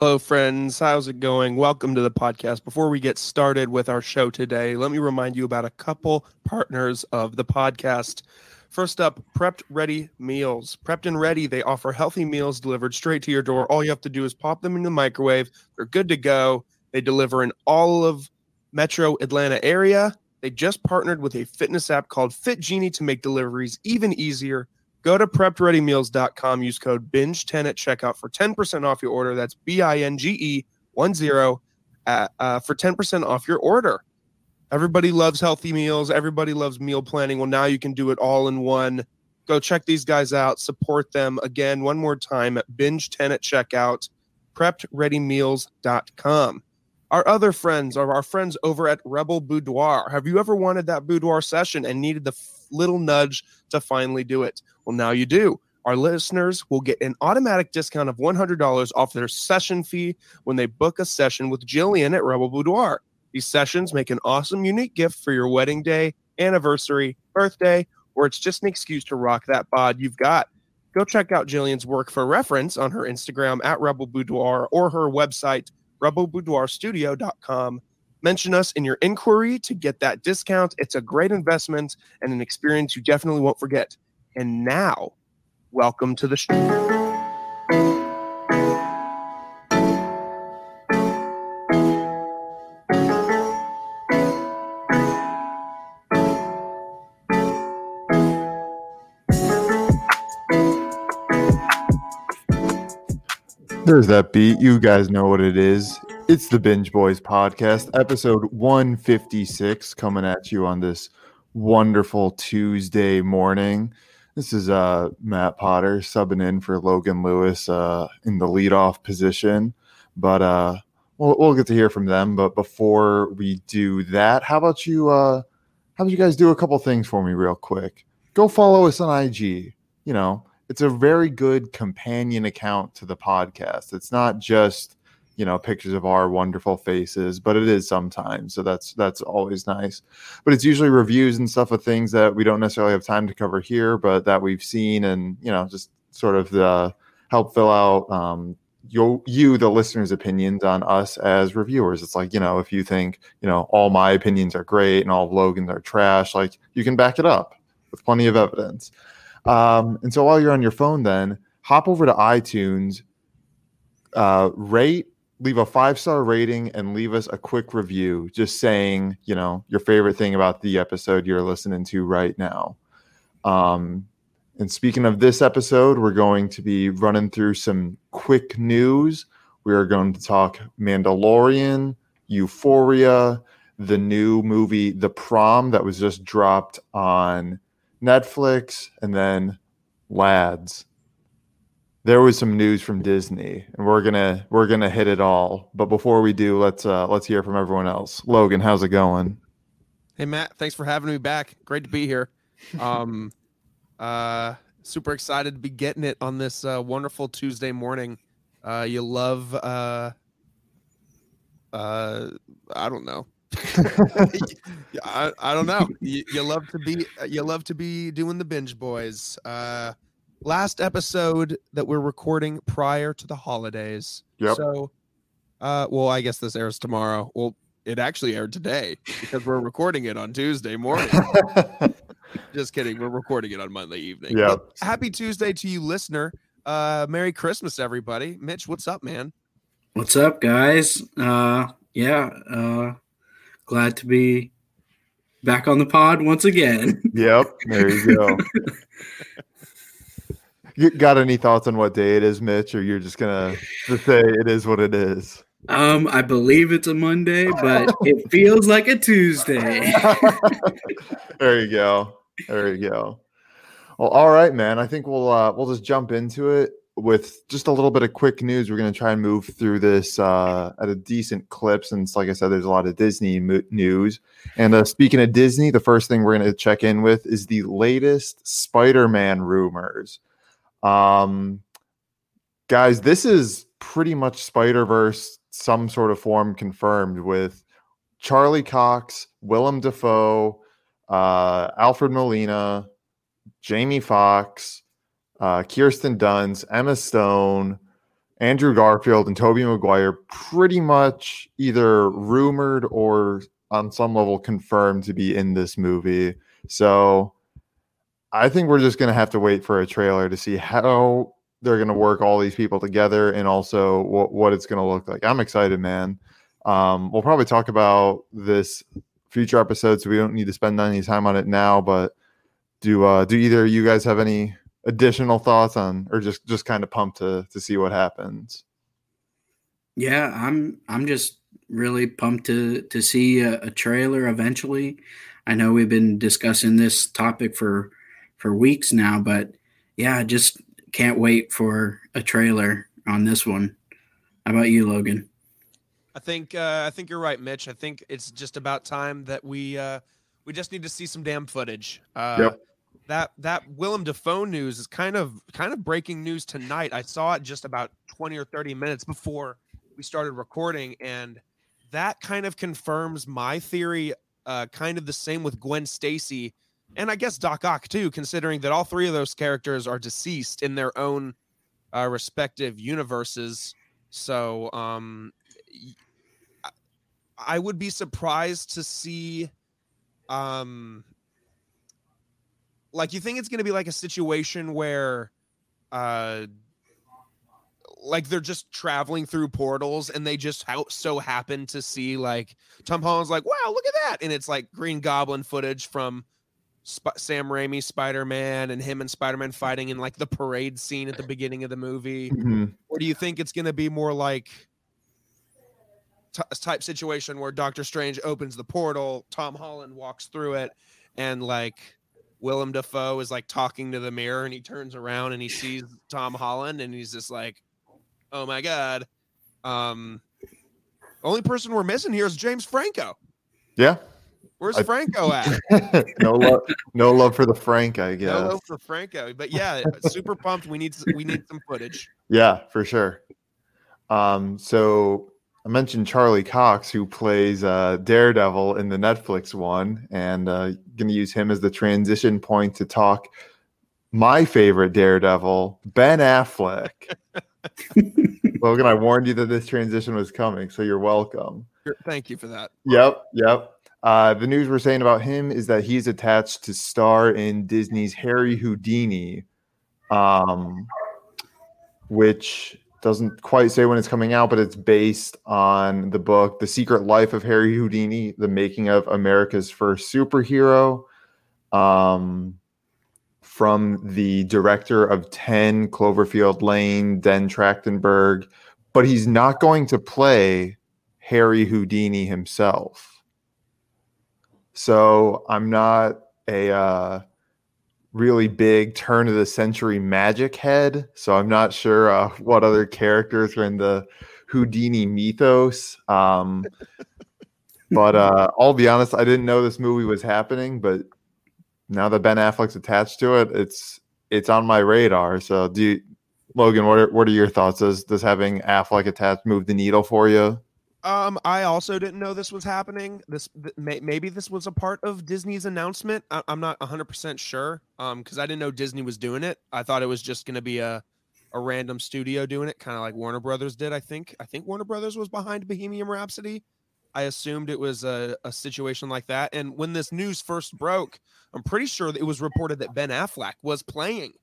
Hello, friends. How's it going? Welcome to the podcast. Before we get started with our show today, let me remind you about a couple partners of the podcast. First up, Prepped Ready Meals. Prepped and Ready, they offer healthy meals delivered straight to your door. All you have to do is pop them in the microwave. They're good to go. They deliver in all of Metro Atlanta area. They just partnered with a fitness app called Fit Genie to make deliveries even easier. Go to preppedreadymeals.com, use code BINGE10 at checkout for 10% off your order. That's B I N G E 1 0 uh, uh, for 10% off your order. Everybody loves healthy meals. Everybody loves meal planning. Well, now you can do it all in one. Go check these guys out. Support them again one more time at binge10 at checkout, preppedreadymeals.com. Our other friends are our friends over at Rebel Boudoir. Have you ever wanted that boudoir session and needed the f- little nudge to finally do it? Well, now you do. Our listeners will get an automatic discount of $100 off their session fee when they book a session with Jillian at Rebel Boudoir. These sessions make an awesome, unique gift for your wedding day, anniversary, birthday, or it's just an excuse to rock that bod you've got. Go check out Jillian's work for reference on her Instagram at Rebel Boudoir or her website, rebelboudoirstudio.com. Mention us in your inquiry to get that discount. It's a great investment and an experience you definitely won't forget. And now, welcome to the show. There's that beat. You guys know what it is. It's the Binge Boys podcast, episode 156, coming at you on this wonderful Tuesday morning. This is uh, Matt Potter subbing in for Logan Lewis uh, in the leadoff position, but uh, we'll, we'll get to hear from them. But before we do that, how about you? Uh, how about you guys do a couple things for me real quick? Go follow us on IG. You know, it's a very good companion account to the podcast. It's not just you know pictures of our wonderful faces, but it is sometimes. So that's that's always nice. But it's usually reviews and stuff of things that we don't necessarily have time to cover here, but that we've seen and you know just sort of the help fill out um, you, you the listeners' opinions on us as reviewers. It's like you know if you think you know all my opinions are great and all of Logan's are trash, like you can back it up with plenty of evidence. Um, and so while you're on your phone, then hop over to iTunes, uh, rate, leave a five star rating, and leave us a quick review, just saying, you know, your favorite thing about the episode you're listening to right now. Um, and speaking of this episode, we're going to be running through some quick news. We are going to talk Mandalorian, Euphoria, the new movie The Prom that was just dropped on Netflix, and then Lads. There was some news from Disney, and we're gonna we're gonna hit it all. But before we do, let's uh let's hear from everyone else. Logan, how's it going? Hey Matt, thanks for having me back. Great to be here. Um, uh, super excited to be getting it on this uh, wonderful Tuesday morning. Uh, you love uh, uh, I don't know. Yeah, I, I don't know. You, you love to be you love to be doing the binge boys. Uh, last episode that we're recording prior to the holidays. Yep. So, uh, well, I guess this airs tomorrow. Well, it actually aired today because we're recording it on Tuesday morning. Just kidding. We're recording it on Monday evening. Yeah. But happy Tuesday to you, listener. Uh, Merry Christmas, everybody. Mitch, what's up, man? What's up, guys? Uh, yeah, uh, glad to be back on the pod once again. yep, there you go. you got any thoughts on what day it is, Mitch, or you're just gonna just say it is what it is? Um, I believe it's a Monday, but it feels like a Tuesday. there you go. There you go. Well, all right, man. I think we'll uh, we'll just jump into it with just a little bit of quick news. We're going to try and move through this uh, at a decent clip, since, like I said, there's a lot of Disney mo- news. And uh, speaking of Disney, the first thing we're going to check in with is the latest Spider-Man rumors. Um, guys, this is pretty much Spider Verse, some sort of form confirmed with Charlie Cox, Willem Dafoe, uh, Alfred Molina, Jamie Foxx, uh, Kirsten Dunst, Emma Stone, Andrew Garfield and Tobey Maguire pretty much either rumored or on some level confirmed to be in this movie. So I think we're just going to have to wait for a trailer to see how they're going to work all these people together and also what, what it's going to look like. I'm excited, man. Um, we'll probably talk about this future episodes, so we don't need to spend any time on it now. But do uh, do either you guys have any additional thoughts on, or just just kind of pumped to to see what happens? Yeah, I'm I'm just really pumped to to see a, a trailer eventually. I know we've been discussing this topic for for weeks now, but yeah, just can't wait for a trailer on this one. How about you, Logan? I think uh, I think you're right, Mitch. I think it's just about time that we uh, we just need to see some damn footage. Uh, Yep. That that Willem Dafoe news is kind of kind of breaking news tonight. I saw it just about 20 or 30 minutes before we started recording, and that kind of confirms my theory. Uh, kind of the same with Gwen Stacy, and I guess Doc Ock too, considering that all three of those characters are deceased in their own uh, respective universes. So um, I would be surprised to see um like you think it's going to be like a situation where uh like they're just traveling through portals and they just how so happen to see like Tom Holland's like wow look at that and it's like Green Goblin footage from Sp- Sam Raimi's Spider-Man and him and Spider-Man fighting in like the parade scene at the beginning of the movie Mhm. or do you think it's going to be more like t- type situation where Doctor Strange opens the portal, Tom Holland walks through it, and like Willem Dafoe is like talking to the mirror, and he turns around and he sees Tom Holland, and he's just like, "Oh my god!" Um, only person we're missing here is James Franco. Yeah. Where's I- Franco at? no love, no love for the Frank, I guess. No love for Franco, but yeah, super pumped. We need we need some footage. Yeah, for sure. Um, so I mentioned Charlie Cox, who plays uh, Daredevil in the Netflix one, and uh, going to use him as the transition point to talk my favorite Daredevil, Ben Affleck. Logan, I warned you that this transition was coming, so you're welcome. Thank you for that. Yep, yep. Uh, the news we're saying about him is that he's attached to star in Disney's Harry Houdini, um, which doesn't quite say when it's coming out, but it's based on the book The Secret Life of Harry Houdini, the making of America's first superhero, um, from the director of 10 Cloverfield Lane, Dan Trachtenberg, but he's not going to play Harry Houdini himself. So I'm not a uh, really big turn of the century magic head. So I'm not sure uh, what other characters are in the Houdini mythos. Um, but uh, I'll be honest, I didn't know this movie was happening. But now that Ben Affleck's attached to it, it's it's on my radar. So do you, Logan, what are, what are your thoughts? Does does having Affleck attached move the needle for you? Um, I also didn't know this was happening. This th- may, maybe this was a part of Disney's announcement. I, I'm not 100 percent sure. Um, because I didn't know Disney was doing it. I thought it was just going to be a a random studio doing it, kind of like Warner Brothers did. I think. I think Warner Brothers was behind Bohemian Rhapsody. I assumed it was a, a situation like that. And when this news first broke, I'm pretty sure it was reported that Ben Affleck was playing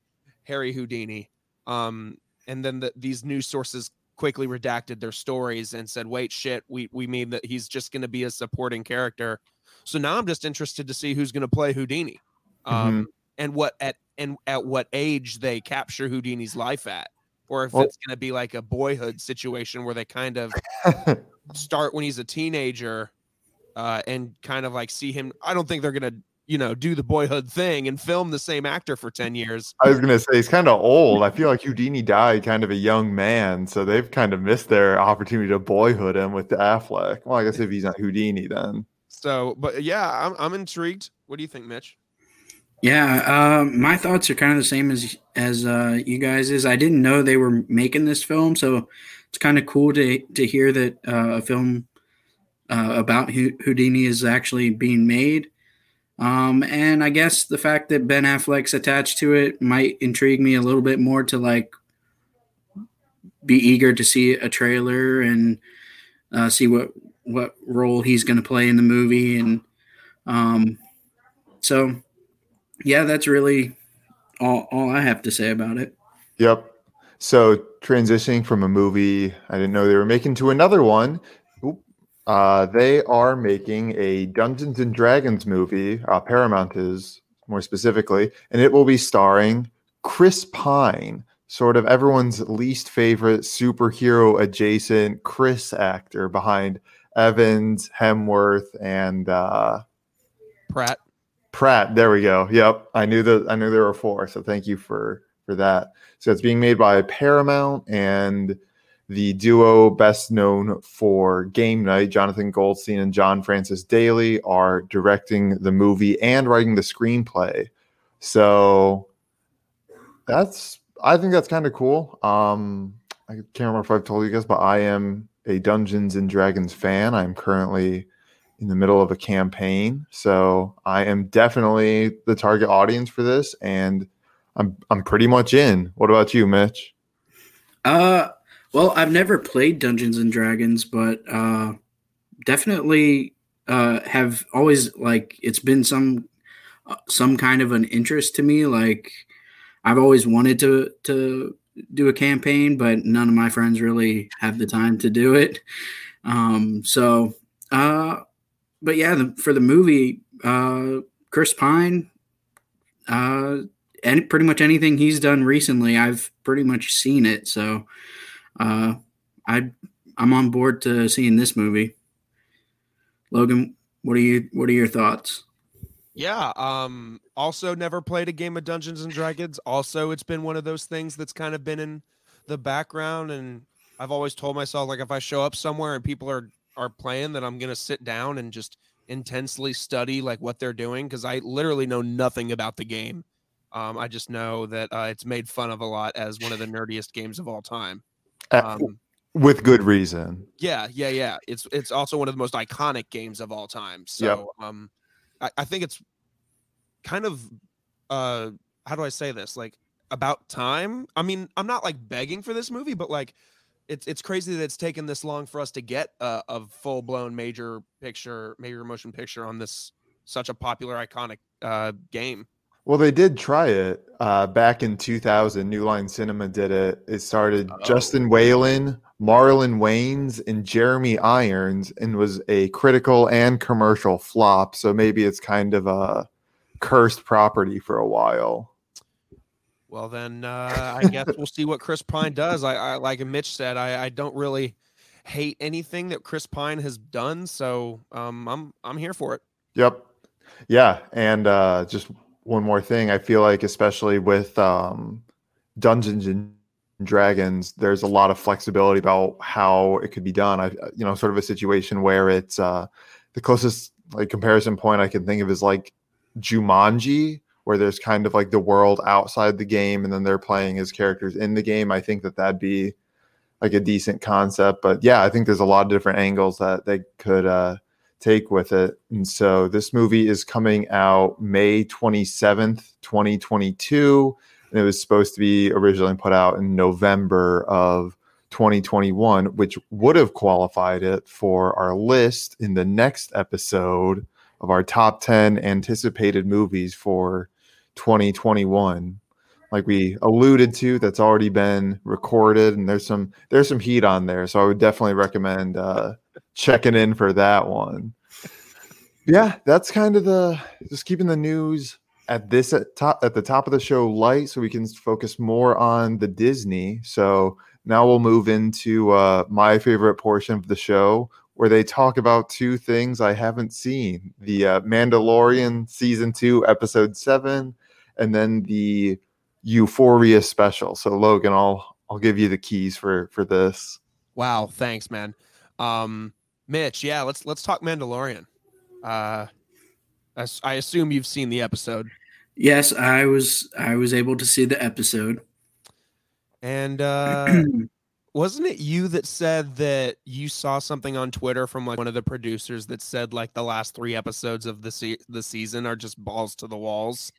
Harry Houdini. Um, and then the, these news sources quickly redacted their stories and said, "Wait, shit, we we mean that he's just going to be a supporting character." So now I'm just interested to see who's going to play Houdini, um, and what at and at what age they capture Houdini's life at, or if Well- it's going to be like a boyhood situation where they kind of start when he's a teenager, uh, and kind of like see him. I don't think they're going to you know do the boyhood thing and film the same actor for ten years. I was gonna say he's kind of old. I feel like Houdini died kind of a young man, so they've kind of missed their opportunity to boyhood him with the Affleck. Well, I guess if he's not Houdini, then So, but yeah, I'm I'm intrigued. What do you think, Mitch? Yeah, uh, my thoughts are kind of the same as as uh, you guys is. I didn't know they were making this film, so it's kind of cool to to hear that uh, a film uh, about Hu- Houdini is actually being made. Um, and I guess the fact that Ben Affleck's attached to it might intrigue me a little bit more to like be eager to see a trailer and uh, see what what role he's going to play in the movie, and um, so yeah, that's really all all I have to say about it. Yep. So transitioning from a movie I didn't know they were making to another one. Uh, they are making a Dungeons and Dragons movie. Uh, Paramount is more specifically, and it will be starring Chris Pine, sort of everyone's least favorite superhero adjacent Chris actor behind Evans, Hemsworth, and uh, Pratt. Pratt. There we go. Yep, I knew that. I knew there were four. So thank you for for that. So it's being made by Paramount and the duo best known for Game Night, Jonathan Goldstein and John Francis Daley, are directing the movie and writing the screenplay. So that's I think that's kind of cool. Um, I can't remember if I've told you guys, but I am a Dungeons and Dragons fan. I'm currently in the middle of a campaign, so I am definitely the target audience for this, and I'm I'm pretty much in. What about you, Mitch? Uh, well, I've never played Dungeons and Dragons, but uh, definitely uh, have always like it's been some uh, some kind of an interest to me. Like I've always wanted to to do a campaign, but none of my friends really have the time to do it. Um, so, uh, but yeah, the, for the movie, uh, Chris Pine, uh, and pretty much anything he's done recently, I've pretty much seen it. So, uh, I I'm on board to seeing this movie. Logan, what are you what are your thoughts? Yeah, um also never played a game of Dungeons and Dragons. Also, it's been one of those things that's kind of been in the background and I've always told myself like if I show up somewhere and people are are playing that I'm to sit down and just intensely study like what they're doing because I literally know nothing about the game. Um, I just know that uh, it's made fun of a lot as one of the nerdiest games of all time. Um, with good reason. Yeah, yeah, yeah. It's it's also one of the most iconic games of all time. So yep. um I, I think it's kind of uh how do I say this? Like about time. I mean, I'm not like begging for this movie, but like it's it's crazy that it's taken this long for us to get a, a full blown major picture, major motion picture on this such a popular iconic uh game. Well, they did try it uh, back in 2000. New Line Cinema did it. It started oh. Justin Whalin, Marlon Wayans, and Jeremy Irons, and was a critical and commercial flop. So maybe it's kind of a cursed property for a while. Well, then uh, I guess we'll see what Chris Pine does. I, I like Mitch said, I, I don't really hate anything that Chris Pine has done, so um, I'm I'm here for it. Yep. Yeah, and uh, just one more thing. I feel like, especially with um, Dungeons and Dragons, there's a lot of flexibility about how it could be done. I, you know, sort of a situation where it's uh, the closest like comparison point I can think of is like Jumanji, where there's kind of like the world outside the game, and then they're playing as characters in the game. I think that that'd be like a decent concept. But yeah, I think there's a lot of different angles that they could uh, take with it. And so this movie is coming out May 27th, 2022. And it was supposed to be originally put out in November of 2021, which would have qualified it for our list in the next episode of our top 10 anticipated movies for 2021 like we alluded to that's already been recorded and there's some there's some heat on there so i would definitely recommend uh checking in for that one. Yeah, that's kind of the just keeping the news at this at top at the top of the show light so we can focus more on the Disney. So now we'll move into uh, my favorite portion of the show where they talk about two things I haven't seen: the uh, Mandalorian season two, episode seven, and then the Euphoria special. So Logan, I'll I'll give you the keys for for this. Wow, thanks, man. Um, Mitch, yeah, let's let's talk Mandalorian. Uh, I, I assume you've seen the episode. Yes, I was I was able to see the episode. And uh, wasn't it you that said that you saw something on Twitter from like one of the producers that said like the last three episodes of the se- the season are just balls to the walls?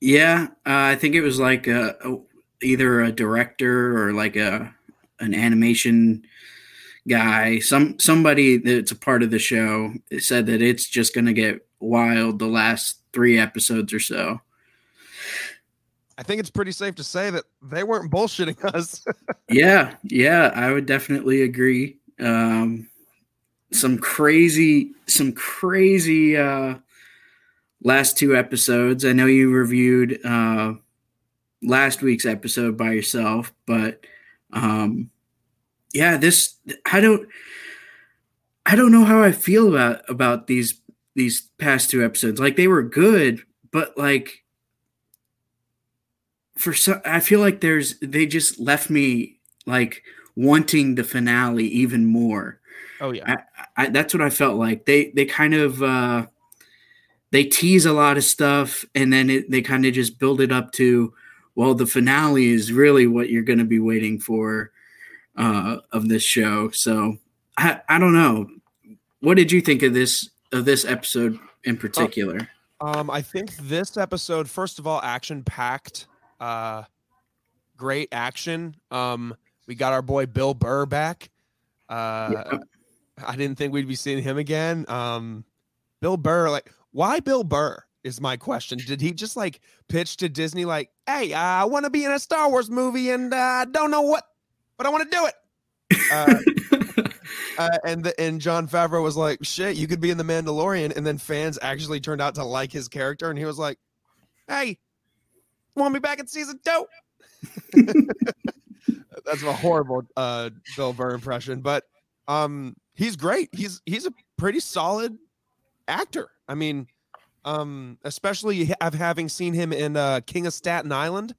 Yeah, uh, I think it was like a, a, either a director or like a an animation guy, some somebody that's a part of the show said that it's just going to get wild the last three episodes or so. I think it's pretty safe to say that they weren't bullshitting us. yeah, yeah, I would definitely agree. Um, some crazy, some crazy uh, last two episodes. I know you reviewed uh, last week's episode by yourself, but um, yeah, this I don't I don't know how I feel about about these these past two episodes. Like they were good, but like for some I feel like there's they just left me like wanting the finale even more. Oh yeah. I, I, that's what I felt like. They they kind of uh they tease a lot of stuff and then it, they kind of just build it up to well the finale is really what you're going to be waiting for uh, of this show. So I, I don't know. What did you think of this of this episode in particular? Um, I think this episode, first of all, action packed. Uh, great action. Um, we got our boy Bill Burr back. Uh, yeah. I didn't think we'd be seeing him again. Um, Bill Burr, like, why Bill Burr is my question. Did he just like pitch to Disney, like, hey, I want to be in a Star Wars movie and I uh, don't know what but I want to do it. Uh, uh, and the, and Jon Favreau was like, "Shit, you could be in the Mandalorian," and then fans actually turned out to like his character, and he was like, "Hey, want me back in season two? That's a horrible uh, Bill Burr impression, but um, he's great. He's he's a pretty solid actor. I mean, um, especially of having seen him in uh, King of Staten Island.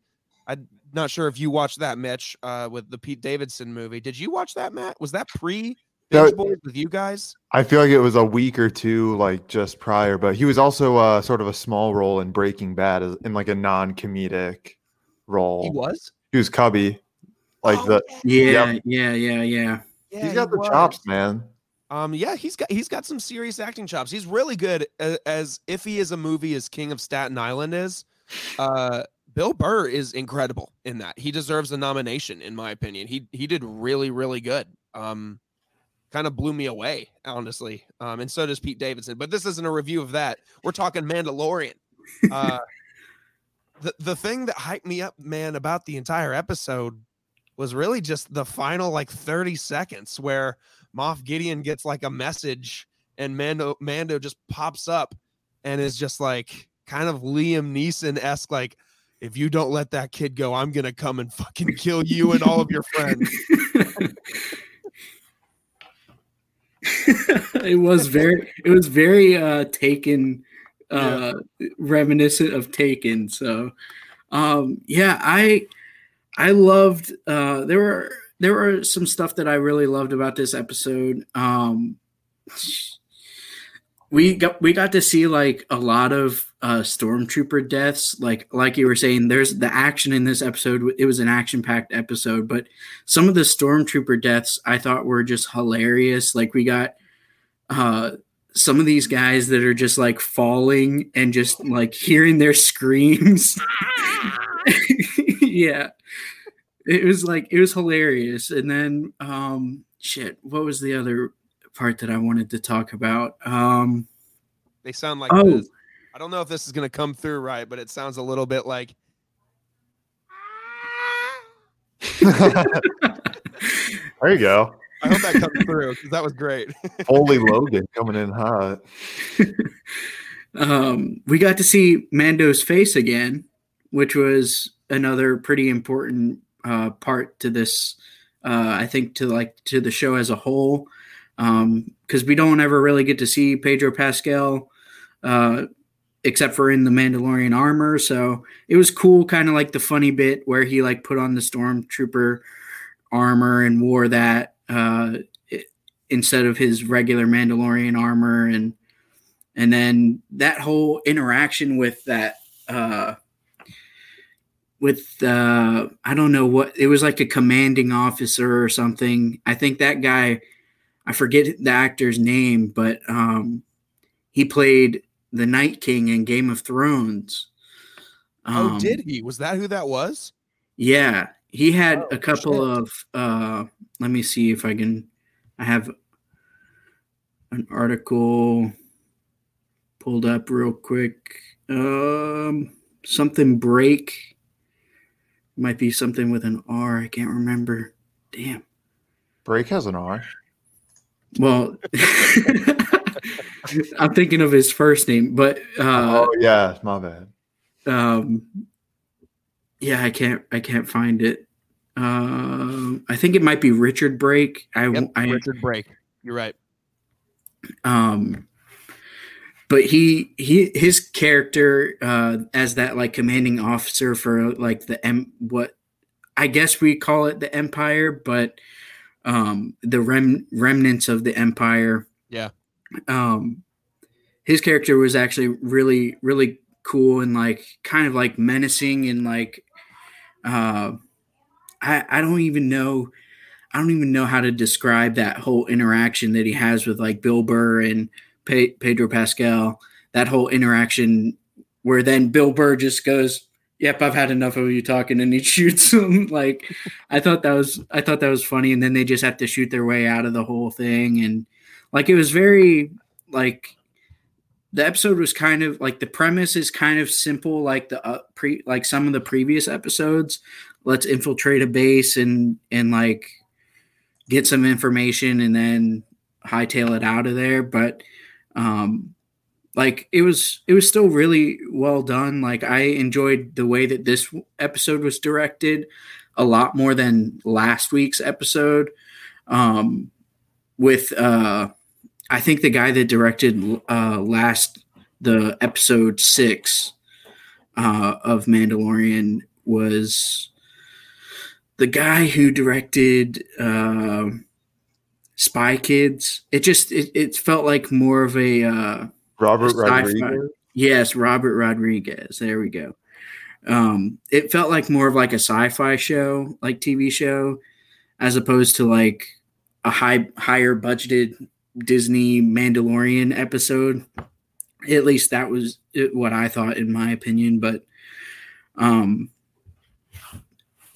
I not sure if you watched that, Mitch, uh, with the Pete Davidson movie. Did you watch that, Matt? Was that pre Binge Boys with you guys? I feel like it was a week or two, like just prior. But he was also uh, sort of a small role in Breaking Bad, in like a non-comedic role. He was. He was Cubby, like oh, the yeah, yep. yeah, yeah, yeah. yeah he's got he the was. chops, man. Um, yeah, he's got he's got some serious acting chops. He's really good as, as if he is a movie as King of Staten Island is. Uh, Bill Burr is incredible in that. He deserves a nomination, in my opinion. He he did really really good. Um, kind of blew me away, honestly. Um, and so does Pete Davidson. But this isn't a review of that. We're talking Mandalorian. Uh, the the thing that hyped me up, man, about the entire episode was really just the final like 30 seconds where Moff Gideon gets like a message and Mando Mando just pops up and is just like kind of Liam Neeson esque like if you don't let that kid go, I'm gonna come and fucking kill you and all of your friends. it was very it was very uh taken uh yeah. reminiscent of taken so um yeah i i loved uh there were there were some stuff that i really loved about this episode um we got we got to see like a lot of uh stormtrooper deaths. Like like you were saying there's the action in this episode it was an action packed episode but some of the stormtrooper deaths i thought were just hilarious. Like we got uh some of these guys that are just like falling and just like hearing their screams. Yeah. It was like it was hilarious. And then um shit what was the other part that I wanted to talk about. Um, they sound like oh. This. I don't know if this is going to come through right, but it sounds a little bit like. there you go. I hope that comes through because that was great. Holy Logan coming in hot. um, we got to see Mando's face again, which was another pretty important uh, part to this. Uh, I think to like to the show as a whole because um, we don't ever really get to see Pedro Pascal uh, except for in the Mandalorian armor. So it was cool, kind of like the funny bit where he like put on the stormtrooper armor and wore that uh, instead of his regular Mandalorian armor, and and then that whole interaction with that. Uh, with uh I don't know what it was like a commanding officer or something. I think that guy I forget the actor's name, but um, he played the Night King in Game of Thrones. Oh, um, oh, did he? Was that who that was? Yeah, he had Oh, a couple shit. of uh let me see if I can I have an article pulled up real quick. Um something break might be something with an R. I can't remember. Damn. Break has an R. Well, I'm thinking of his first name, but uh, oh yeah, my bad. um, yeah, I can't, I can't find it. Um, I think it might be Richard Brake. I, Yep, I, Richard Brake. You're right. um, but he, he, his character uh, as that like commanding officer for like the M, what I guess we call it the Empire, but um, the rem remnants of the Empire. Yeah. Um, his character was actually really, really cool and like kind of like menacing and like, uh, I I don't even know, I don't even know how to describe that whole interaction that he has with like Bill Burr and Pe- Pedro Pascal. That whole interaction where then Bill Burr just goes, "Yep, I've had enough of you talking," and he shoots him. like I thought that was I thought that was funny, and then they just have to shoot their way out of the whole thing, and like it was very like the episode was kind of like the premise is kind of simple, like the uh, pre like some of the previous episodes. Let's infiltrate a base and and like get some information and then hightail it out of there. But um, like it was it was still really well done. Like I enjoyed the way that this episode was directed a lot more than last week's episode. Um, with uh, I think the guy that directed uh, last the episode six uh, of Mandalorian was the guy who directed uh, Spy Kids. It just it, it felt like more of a uh, Robert Rodriguez. Yes, Robert Rodriguez. There we go. Um, it felt like more of like a sci-fi show, like TV show, as opposed to like a high higher budgeted Disney Mandalorian episode. At least that was it, what I thought, in my opinion. But um,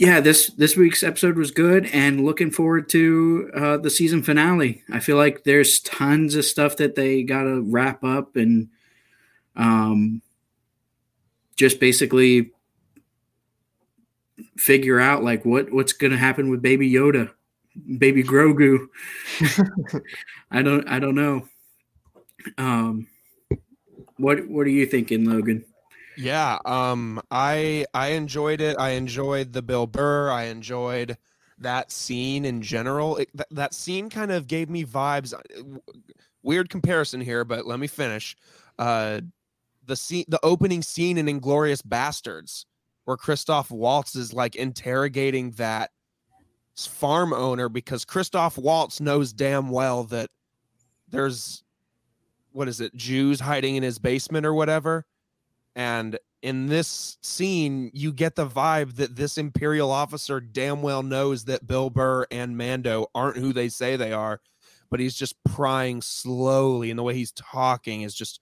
yeah, this this week's episode was good, and looking forward to uh, the season finale. I feel like there's tons of stuff that they got to wrap up and um, just basically figure out like what what's going to happen with Baby Yoda, Baby Grogu. I don't I don't know. Um, what what are you thinking, Logan? Yeah, um, I I enjoyed it. I enjoyed the Bill Burr. I enjoyed that scene in general. It, that, that scene kind of gave me vibes. Weird comparison here, but let me finish. Uh, the scene, the opening scene in Inglourious Basterds, where Christoph Waltz is like interrogating that farm owner because Christoph Waltz knows damn well that there's what is it, Jews hiding in his basement or whatever. And in this scene, you get the vibe that this Imperial officer damn well knows that Bill Burr and Mando aren't who they say they are, but he's just prying slowly, and the way he's talking is just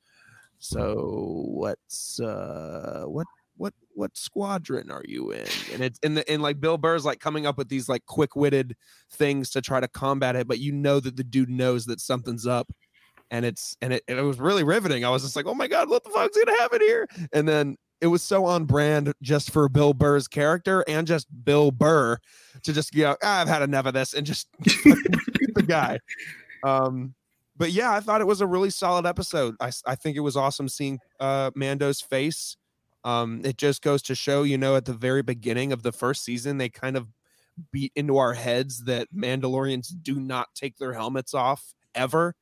so what's uh what what what squadron are you in? And it's in the and like Bill Burr's like coming up with these like quick-witted things to try to combat it, but you know that the dude knows that something's up and it's and it, it was really riveting. I was just like, oh my god, what the fuck's gonna happen here? And then it was so on brand just for Bill Burr's character and just Bill Burr to just go, ah, I've had enough of this and just the guy. Um, but yeah, I thought it was a really solid episode. I, I think it was awesome seeing uh, Mando's face. Um, it just goes to show, you know, at the very beginning of the first season, they kind of beat into our heads that Mandalorians do not take their helmets off ever.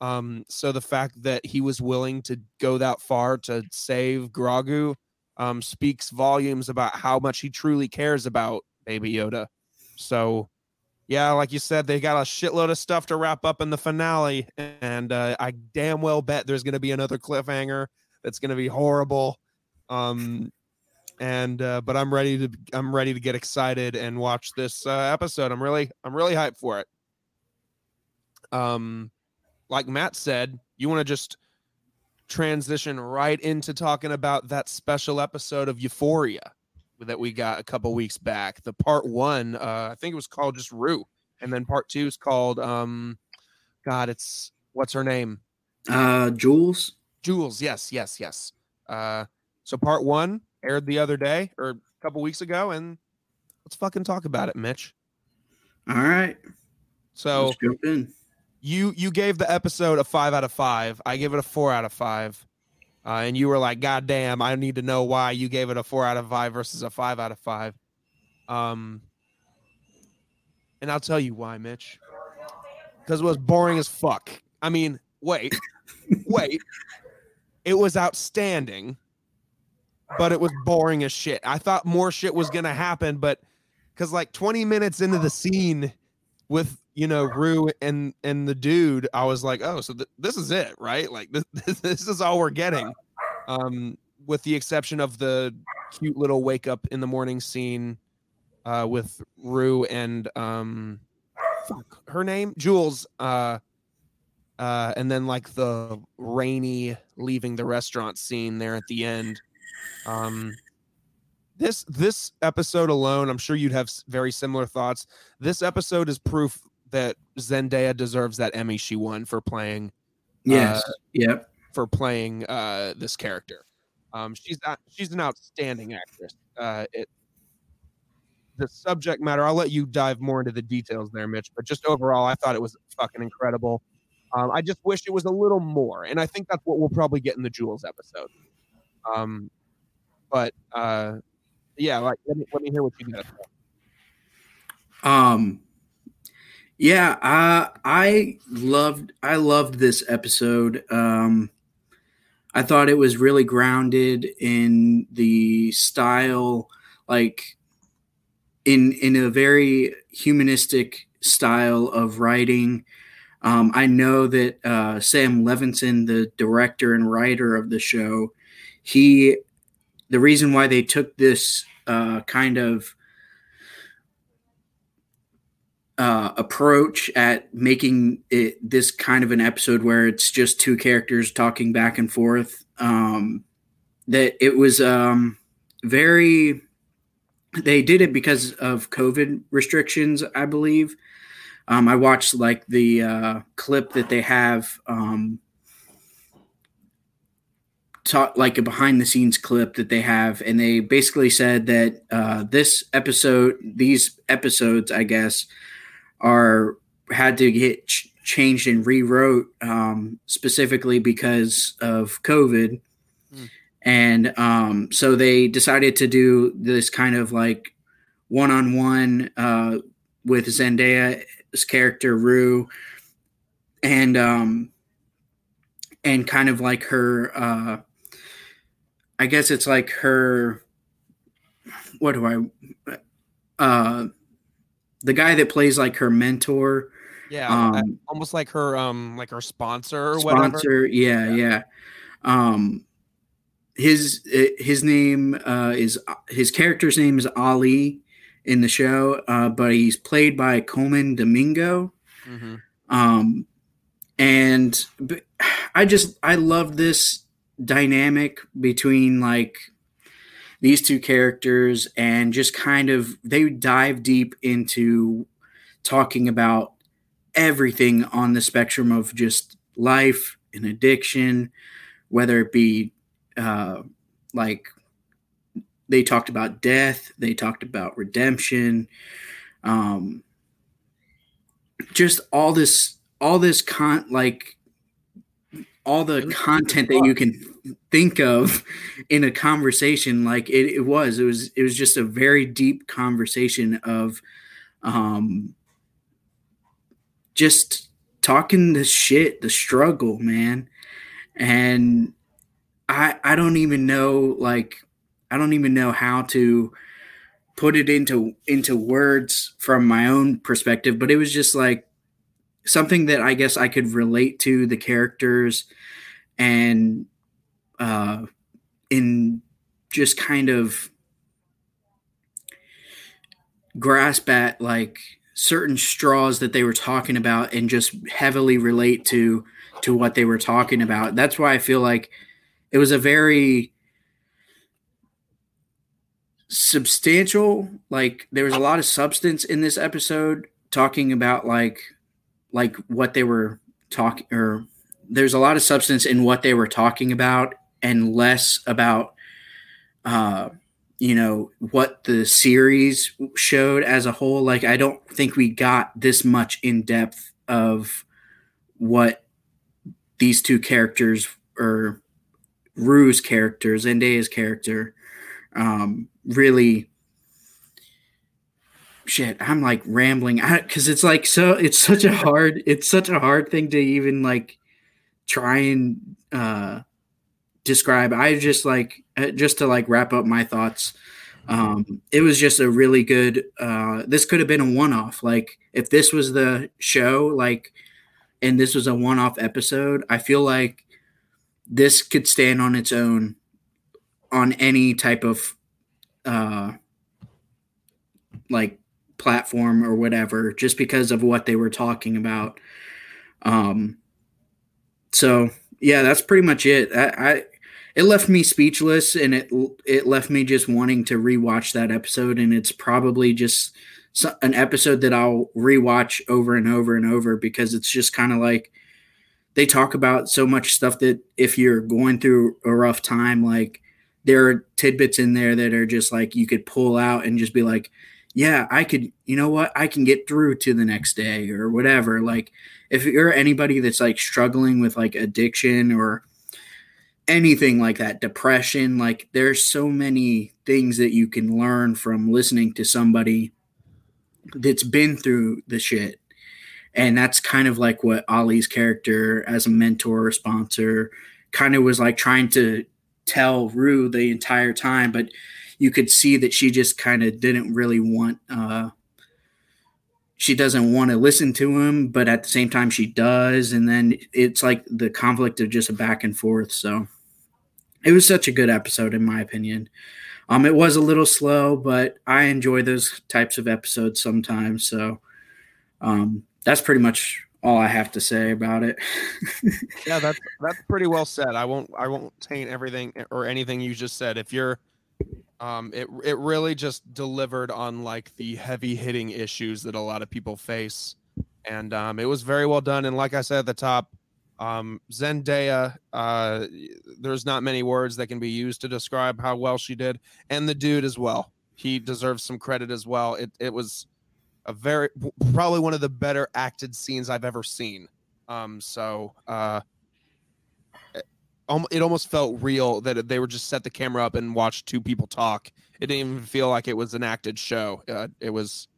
Um, so the fact that he was willing to go that far to save Grogu um, speaks volumes about how much he truly cares about Baby Yoda. So, yeah, like you said, they got a shitload of stuff to wrap up in the finale, and uh, I damn well bet there's going to be another cliffhanger that's going to be horrible. Um, and uh, but I'm ready to I'm ready to get excited and watch this uh, episode. I'm really I'm really hyped for it. Um, like Matt said, you want to just transition right into talking about that special episode of Euphoria. that we got a couple weeks back. The part one, uh, I think it was called just Rue, and then part two is called um, God, it's what's her name? Uh, Jules. Jules. Yes, yes, yes. Uh, so part one aired the other day or a couple weeks ago, and let's fucking talk about it, Mitch. All right. So Let's jump in. You you gave the episode a five out of five. I give it a four out of five. Uh, and you were like, God damn, I need to know why you gave it a four out of five versus a five out of five. Um, and I'll tell you why, Mitch. Because it was boring as fuck. I mean, wait, wait. It was outstanding, but it was boring as shit. I thought more shit was gonna happen, but because like 20 minutes into the scene with you know Rue and and the dude, I was like, oh, so th- this is it, right? Like this, this this is all we're getting. Um, with the exception of the cute little wake up in the morning scene uh with Rue and um fuck her name Jules uh uh and then like the rainy leaving the restaurant scene there at the end um this this episode alone i'm sure you'd have very similar thoughts this episode is proof that zendaya deserves that emmy she won for playing Yes. yep. for playing uh this character um she's not, she's an outstanding actress uh it the subject matter i'll let you dive more into the details there mitch but just overall i thought it was fucking incredible um i just wish it was a little more and i think that's what we'll probably get in the jules episode um but uh yeah like let me, let me hear what you got Um yeah, I I loved I loved this episode. Um I thought it was really grounded in the style like in in a very humanistic style of writing. Um, I know that uh, Sam Levinson, the director and writer of the show, he the reason why they took this uh, kind of uh, approach at making it this kind of an episode where it's just two characters talking back and forth. Um, that it was um, very. They did it because of COVID restrictions, I believe. Um, I watched like the uh, clip that they have, um, like a behind the scenes clip that they have, and they basically said that uh, this episode, these episodes, I guess, are had to get ch- changed and rewrote um, specifically because of COVID. Hmm. And um, so they decided to do this kind of like one on one with Zendaya's character Rue, and um, and kind of like her. Uh, I guess it's like her. What do I? Uh, the guy that plays like her mentor, yeah Um, uh, almost like her um like her sponsor or whatever sponsor. Yeah, yeah. Um, his his name uh, is his character's name is Ali in the show, uh, but he's played by Colman Domingo. hmm Um, and I just I love this dynamic between like these two characters and just kind of they dive deep into talking about everything on the spectrum of just life and addiction whether it be uh, like they talked about death they talked about redemption um, just all this all this con like all the content that you can think of in a conversation like it, it was it was it was just a very deep conversation of um just talking the shit the struggle man. And i i don't even know like i don't even know how to put it into into words from my own perspective but it was just like something that i guess i could relate to the characters and uh in just kind of grasp at like certain straws that they were talking about and just heavily relate to to what they were talking about that's why i feel like it was a very substantial. Like there was a lot of substance in this episode talking about like like what they were talking or there's a lot of substance in what they were talking about and less about uh you know what the series showed as a whole. Like i don't think we got this much in depth of what these two characters or Rue's character, Zendaya's character, um, really shit. I'm like rambling because it's like so. It's such a hard. It's such a hard thing to even like try and uh, describe. I just like uh, just to like wrap up my thoughts. Um, it was just a really good. Uh, this could have been a one-off. Like if this was the show, like, and this was a one-off episode, I feel like this could stand on its own on any type of uh like platform or whatever just because of what they were talking about. Um so yeah that's pretty much it. I, I it left me speechless and it it left me just wanting to rewatch that episode and it's probably just an episode that I'll rewatch over and over and over because it's just kind of like they talk about so much stuff that if you're going through a rough time, like there are tidbits in there that are just like you could pull out and just be like, yeah, I could, you know what, I can get through to the next day or whatever. Like if you're anybody that's like struggling with like addiction or anything like that, depression, like there's so many things that you can learn from listening to somebody that's been through the shit and that's kind of like what Ali's character as a mentor or sponsor kind of was like trying to tell Rue the entire time, but you could see that she just kind of didn't really want uh she doesn't want to listen to him, but at the same time she does, and then it's like the conflict of just a back and forth. So it was such a good episode in my opinion. Um, it was a little slow, but I enjoy those types of episodes sometimes. So, um, that's pretty much all I have to say about it. yeah, that's that's pretty well said. I won't I won't taint everything or anything you just said. If you're um it it really just delivered on like the heavy hitting issues that a lot of people face. And um it was very well done. And like I said at the top, um Zendaya, uh there's not many words that can be used to describe how well she did. And the dude as well. He deserves some credit as well. It it was a very probably one of the better acted scenes I've ever seen. Um, so uh, it, almost felt real that they were just set the camera up and watched two people talk. It didn't even feel like it was an acted show. Uh, it was,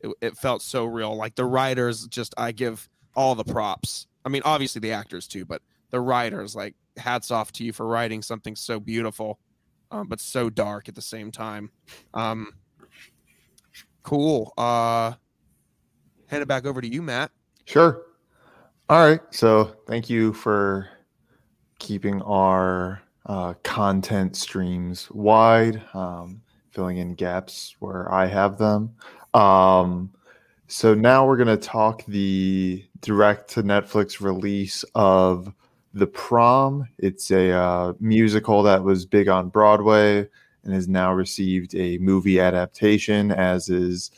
it, it felt so real. Like the writers, just I give all the props. I mean, obviously the actors too, but the writers, like hats off to you for writing something so beautiful, um, but so dark at the same time. Um, Cool. Uh hand it back over to you, Matt. Sure. All right. So thank you for keeping our uh, content streams wide, um, filling in gaps where I have them. Um, so now we're going to talk the direct to Netflix release of The Prom. It's a uh, musical that was big on Broadway and has now received a movie adaptation, as is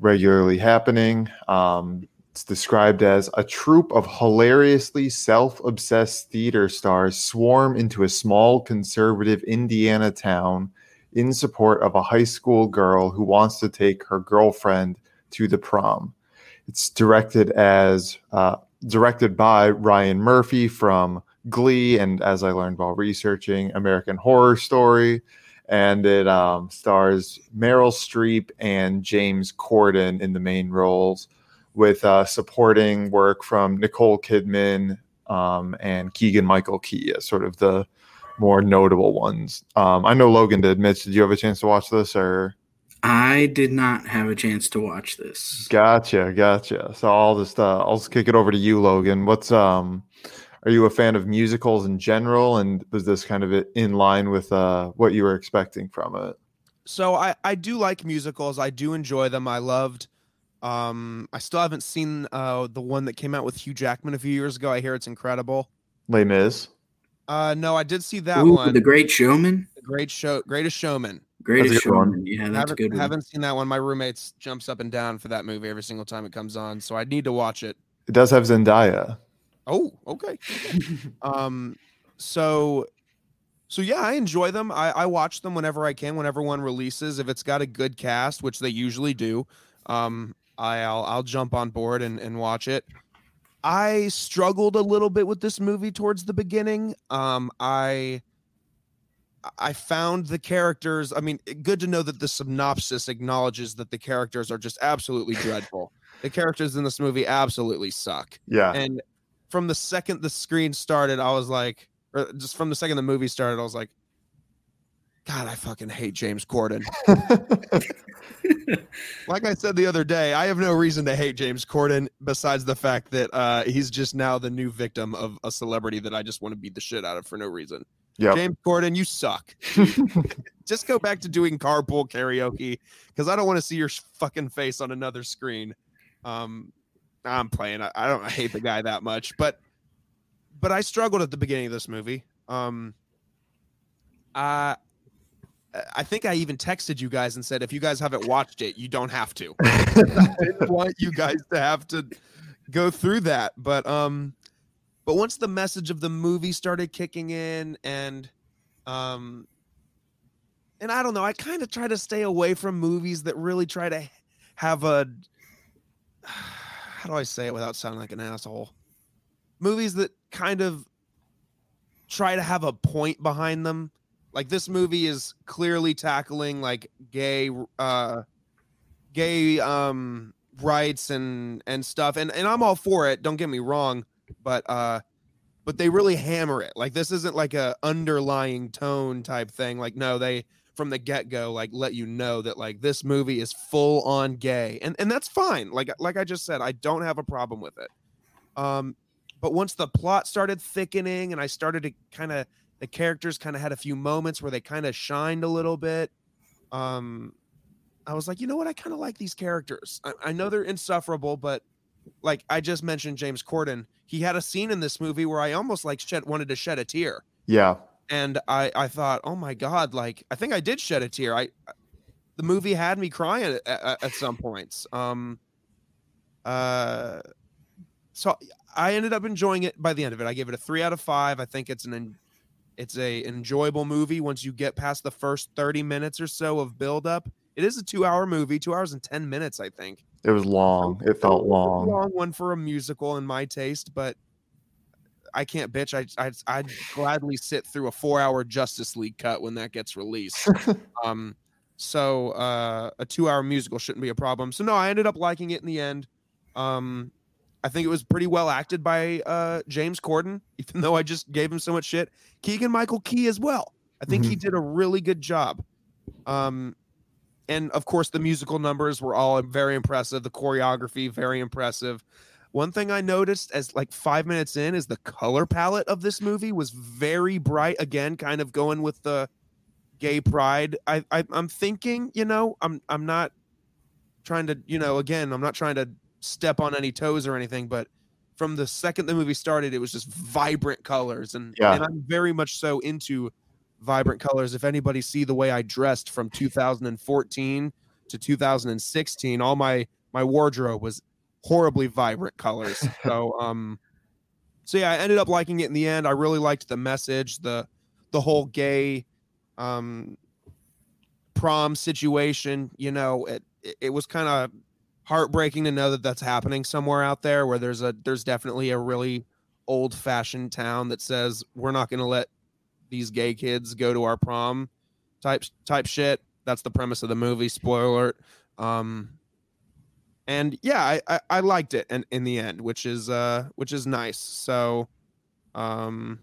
regularly happening. Um, it's described as a troupe of hilariously self obsessed theater stars swarm into a small conservative Indiana town in support of a high school girl who wants to take her girlfriend to the prom. It's directed as uh, directed by Ryan Murphy from Glee, and as I learned while researching, American Horror Story. And it um, stars Meryl Streep and James Corden in the main roles, with uh, supporting work from Nicole Kidman um, and Keegan Michael Key as sort of the more notable ones. Um, I know Logan did. Mitch, did you have a chance to watch this or? I did not have a chance to watch this. Gotcha, gotcha. So I'll just uh, I'll just kick it over to you, Logan. What's um are you a fan of musicals in general and was this kind of in line with uh, what you were expecting from it so i i do like musicals i do enjoy them i loved um i still haven't seen uh the one that came out with hugh jackman a few years ago i hear it's incredible Les Mis. uh no i did see that Ooh, one the great showman the great show greatest showman Greatest good one. Showman. Yeah, that's a haven't, good one. haven't seen that one. My roommates jumps up and down for that movie every single time it comes on, so I need to watch it. It does have Zendaya. Oh, okay. um, so, so yeah, I enjoy them. I, I watch them whenever I can, whenever one releases. If it's got a good cast, which they usually do, um, I, I'll I'll jump on board and and watch it. I struggled a little bit with this movie towards the beginning. Um, I I found the characters. I mean, good to know that the synopsis acknowledges that the characters are just absolutely dreadful. The characters in this movie absolutely suck. Yeah. And from the second the screen started, I was like, or just from the second the movie started, I was like, God, I fucking hate James Corden. like I said the other day, I have no reason to hate James Corden besides the fact that uh, he's just now the new victim of a celebrity that I just want to beat the shit out of for no reason. Yep. James Corden, you suck. just go back to doing carpool karaoke because I don't want to see your fucking face on another screen. Um, I'm playing. I, I don't hate the guy that much, but but I struggled at the beginning of this movie. Um, I I think I even texted you guys and said if you guys haven't watched it, you don't have to. I didn't want you guys to have to go through that, but um, but once the message of the movie started kicking in and um and I don't know, I kind of try to stay away from movies that really try to have a how do I say it without sounding like an asshole? Movies that kind of try to have a point behind them. Like this movie is clearly tackling like gay uh gay um rights and and stuff and and I'm all for it, don't get me wrong, but uh but they really hammer it. Like this isn't like a underlying tone type thing. Like no, they from the get-go like let you know that like this movie is full on gay. And and that's fine. Like like I just said, I don't have a problem with it. Um but once the plot started thickening and I started to kind of the characters kind of had a few moments where they kind of shined a little bit. Um I was like, you know what? I kind of like these characters. I, I know they're insufferable, but like I just mentioned James Corden, he had a scene in this movie where I almost like shed wanted to shed a tear. yeah. And I I thought, "Oh my god, like I think I did shed a tear. I the movie had me crying at, at, some points. Um uh so I ended up enjoying it by the end of it. I gave it a 3 out of 5. I think it's an it's a enjoyable movie once you get past the first 30 minutes or so of build up. It is a 2-hour movie, 2 hours and 10 minutes, I think It was long. It felt a long. long one for a musical in my taste, but I can't bitch. I, I I'd gladly sit through a four hour Justice League cut when that gets released. um, so uh, a two hour musical shouldn't be a problem. So no, I ended up liking it in the end. Um, I think it was pretty well acted by uh, James Corden, even though I just gave him so much shit. Keegan Michael Key as well. I think he did a really good job. Um, and of course, the musical numbers were all very impressive. The choreography, very impressive. One thing I noticed as like five minutes in is the color palette of this movie was very bright. Again, kind of going with the gay pride. I, I I'm thinking, you know, I'm I'm not trying to, you know, again, I'm not trying to step on any toes or anything, but from the second the movie started, it was just vibrant colors, and Yeah. and I'm very much so into vibrant colors. If anybody see the way I dressed from 2014 to 2016, all my my wardrobe was horribly vibrant colors. so um so yeah, I ended up liking it in the end. I really liked the message, the the whole gay um prom situation, you know, it it, it was kind of heartbreaking to know that that's happening somewhere out there where there's a there's definitely a really old fashioned town that says we're not going to let these gay kids go to our prom type type shit. That's the premise of the movie. Spoiler alert. Um, and yeah, I, I, I liked it in, in the end, which is uh which is nice. So, um,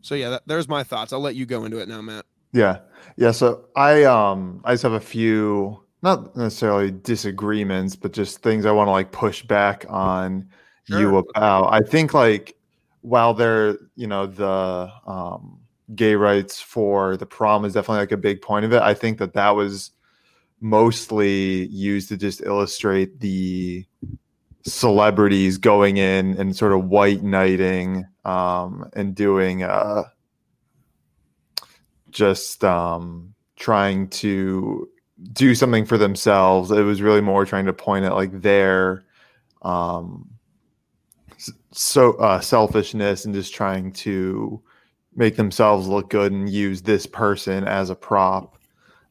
so yeah, that, there's my thoughts. I'll let you go into it now, Matt. Yeah. Yeah. So I um I just have a few not necessarily disagreements, but just things I want to like push back on you about. I think like while there, you know, the um gay rights for the prom is definitely like a big point of it. I think that that was mostly used to just illustrate the celebrities going in and sort of white knighting um and doing uh just um trying to do something for themselves. It was really more trying to point at like their um so uh selfishness and just trying to make themselves look good and use this person as a prop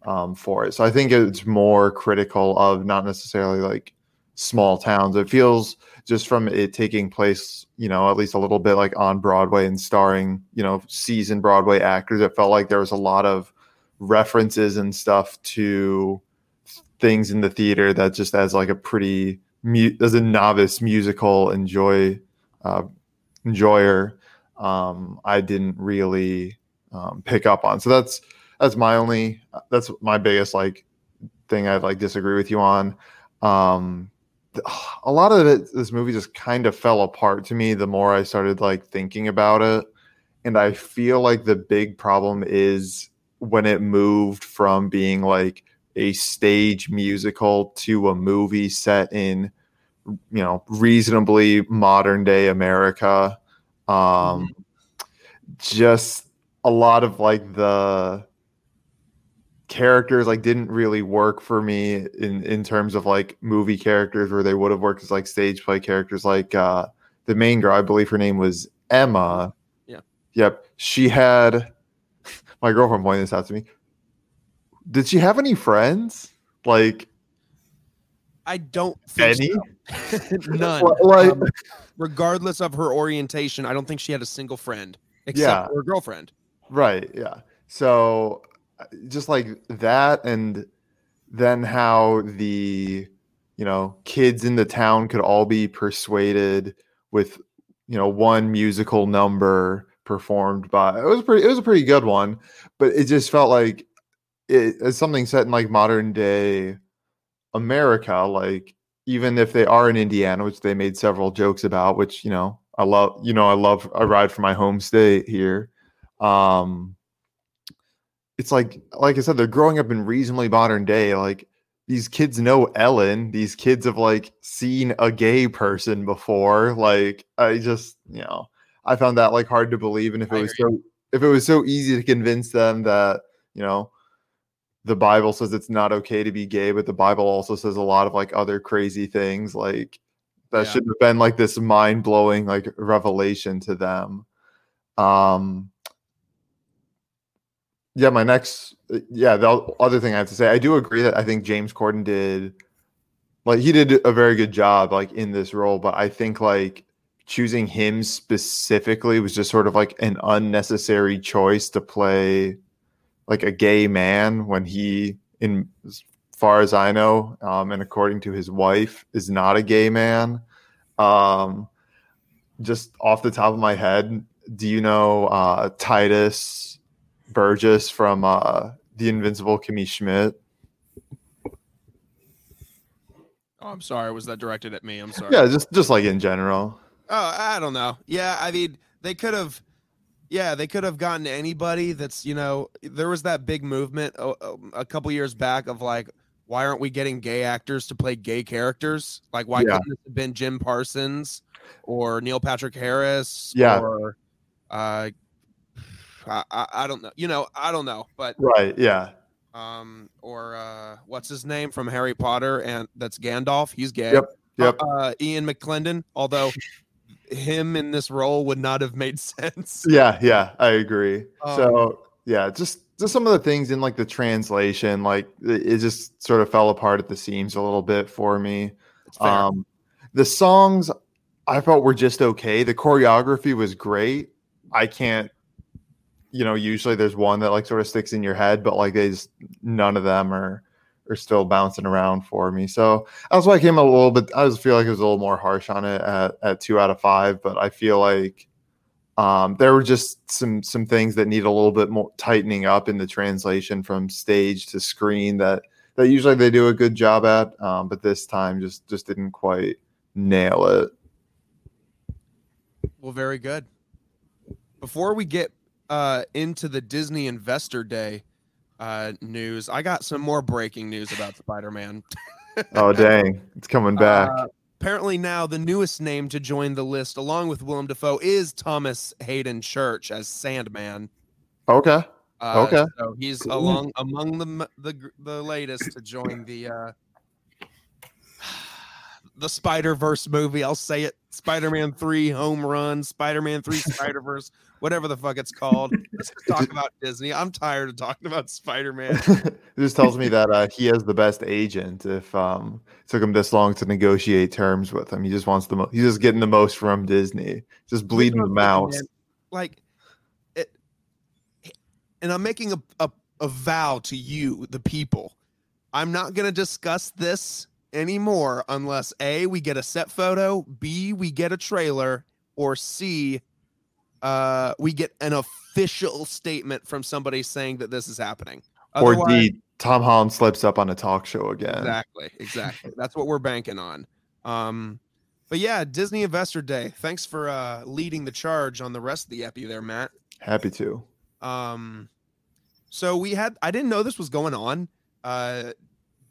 um, for it. So I think it's more critical of not necessarily like small towns. It feels just from it taking place, you know, at least a little bit like on Broadway and starring, you know, seasoned Broadway actors. It felt like there was a lot of references and stuff to things in the theater that just as like a pretty as a novice musical enjoy uh, enjoyer um, I didn't really um, pick up on. So that's that's my only that's my biggest like thing I'd like disagree with you on. Um, a lot of it, this movie just kind of fell apart to me the more I started like thinking about it, and I feel like the big problem is when it moved from being like a stage musical to a movie set in you know reasonably modern day America. Um, mm-hmm. just a lot of like the characters like didn't really work for me in in terms of like movie characters where they would have worked as like stage play characters. Like uh the main girl i believe her name was emma. Yeah. Yep. She had my girlfriend pointed this out to me did she have any friends like I don't think any so. none. like, um, regardless of her orientation, I don't think she had a single friend except yeah. her girlfriend. Right. Yeah. So uh, just like that, and then how the you know kids in the town could all be persuaded with you know one musical number performed by it was pretty it was a pretty good one but it just felt like it, it's something set in like modern day America, like even if they are in Indiana, which they made several jokes about, which you know I love, you know I love I ride for my home state here. Um, it's like like I said, they're growing up in reasonably modern day. Like these kids know Ellen. These kids have like seen a gay person before. Like I just you know I found that like hard to believe, and if it was so if it was so easy to convince them that you know the Bible says it's not okay to be gay, but the Bible also says a lot of like other crazy things. Like that yeah. should have been like this mind blowing like revelation to them. Um, yeah, my next, yeah, the other thing I have to say, I do agree that I think James Corden did, like, he did a very good job, like, in this role, but I think, like, choosing him specifically was just sort of like an unnecessary choice to play like a gay man when he, in as far as I know, um, and according to his wife, is not a gay man. Um, just off the top of my head, do you know uh, Tituss Burgess from uh, The Invincible Kimmy Schmidt? Oh, I'm sorry. Was that directed at me? I'm sorry. Yeah, just just like in general. Oh, I don't know. Yeah, I mean, they could have yeah, they could have gotten anybody that's, you know, there was that big movement a, a couple years back of like, why aren't we getting gay actors to play gay characters? Like, why yeah. couldn't it have been Jim Parsons or Neil Patrick Harris? Yeah. Or, uh, I, I don't know. You know, I don't know, but right, yeah. Um, or uh, what's his name from Harry Potter? And that's Gandalf. He's gay. Yep. Yep. Uh, uh, Ian McClendon, although him in this role would not have made sense. Yeah, yeah, I agree. Um, so yeah, just just some of the things in like the translation, like it, just sort of fell apart at the seams a little bit for me. Um, the songs I felt were just okay. The choreography was great. I can't, you know, usually there's one that like sort of sticks in your head, but like they just none of them are are still bouncing around for me. So that's why I came a little bit. I just feel like it was a little more harsh on it at, at two out of five, but I feel like um, there were just some some things that need a little bit more tightening up in the translation from stage to screen that that usually they do a good job at, um, but this time just just didn't quite nail it. Well, very good. Before we get uh, into the Disney Investor Day, uh, news. I got some more breaking news about Spider Man. oh, dang. It's coming back. Uh, apparently, now the newest name to join the list, along with Willem Dafoe, is Thomas Haden Church as Sandman. Okay. Uh, Okay. So he's Cool. along among the the the latest to join the uh the Spider Verse movie. I'll say it: Spider Man Three Home Run, Spider Man Three Spider Verse, whatever the fuck it's called. Let's just talk about Disney. I'm tired of talking about Spider Man. it just tells me that uh, he has the best agent. If um, it took him this long to negotiate terms with him, he just wants the mo- he's just getting the most from Disney, just bleeding the mouse. Like it, and I'm making a, a a vow to you, the people. I'm not going to discuss this anymore unless A, we get a set photo, B, we get a trailer, or C, uh, we get an official statement from somebody saying that this is happening. Or Otherwise- D, Tom Holland slips up on a talk show again. Exactly, exactly. That's what we're banking on. Um, but yeah, Disney Investor Day. Thanks for uh, leading the charge on the rest of the epi there, Matt. Happy to. Um, so we had I didn't know this was going on. Uh,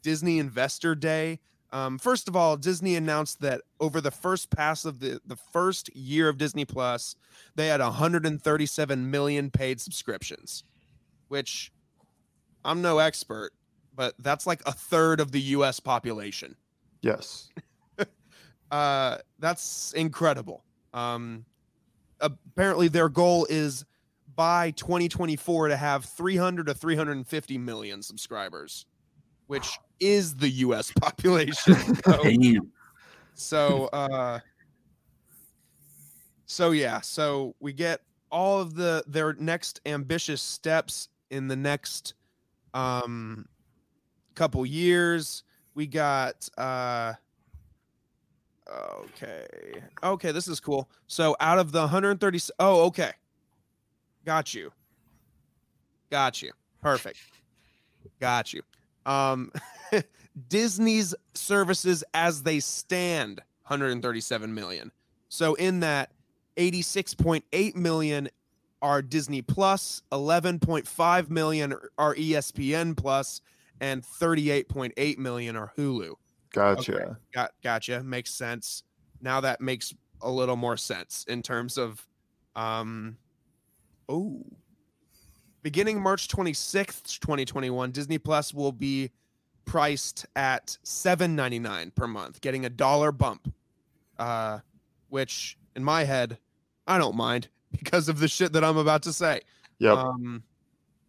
Disney Investor Day. Um, first of all, Disney announced that over the first pass of the the first year of Disney Plus, they had 137 million paid subscriptions, which I'm no expert, but that's like a third of the U.S. population Yes. uh that's incredible um apparently their goal is by 2024 to have 300 to 350 million subscribers which is the us population. So, Damn. so uh so yeah so we get all of the their next ambitious steps in the next um couple years. We got uh okay okay this is cool. So out of the 130 oh okay. Got you. Got you. Perfect. Got you um disney's services as they stand 137 million so in that 86.8 million are disney plus 11.5 million are espn plus and 38.8 million are hulu Gotcha. Got gotcha. Makes sense. Now that makes a little more sense in terms of um oh beginning March 26th, 2021, Disney Plus will be priced at 7.99 per month, getting a dollar bump. Uh which in my head I don't mind because of the shit that I'm about to say. Yep. Um,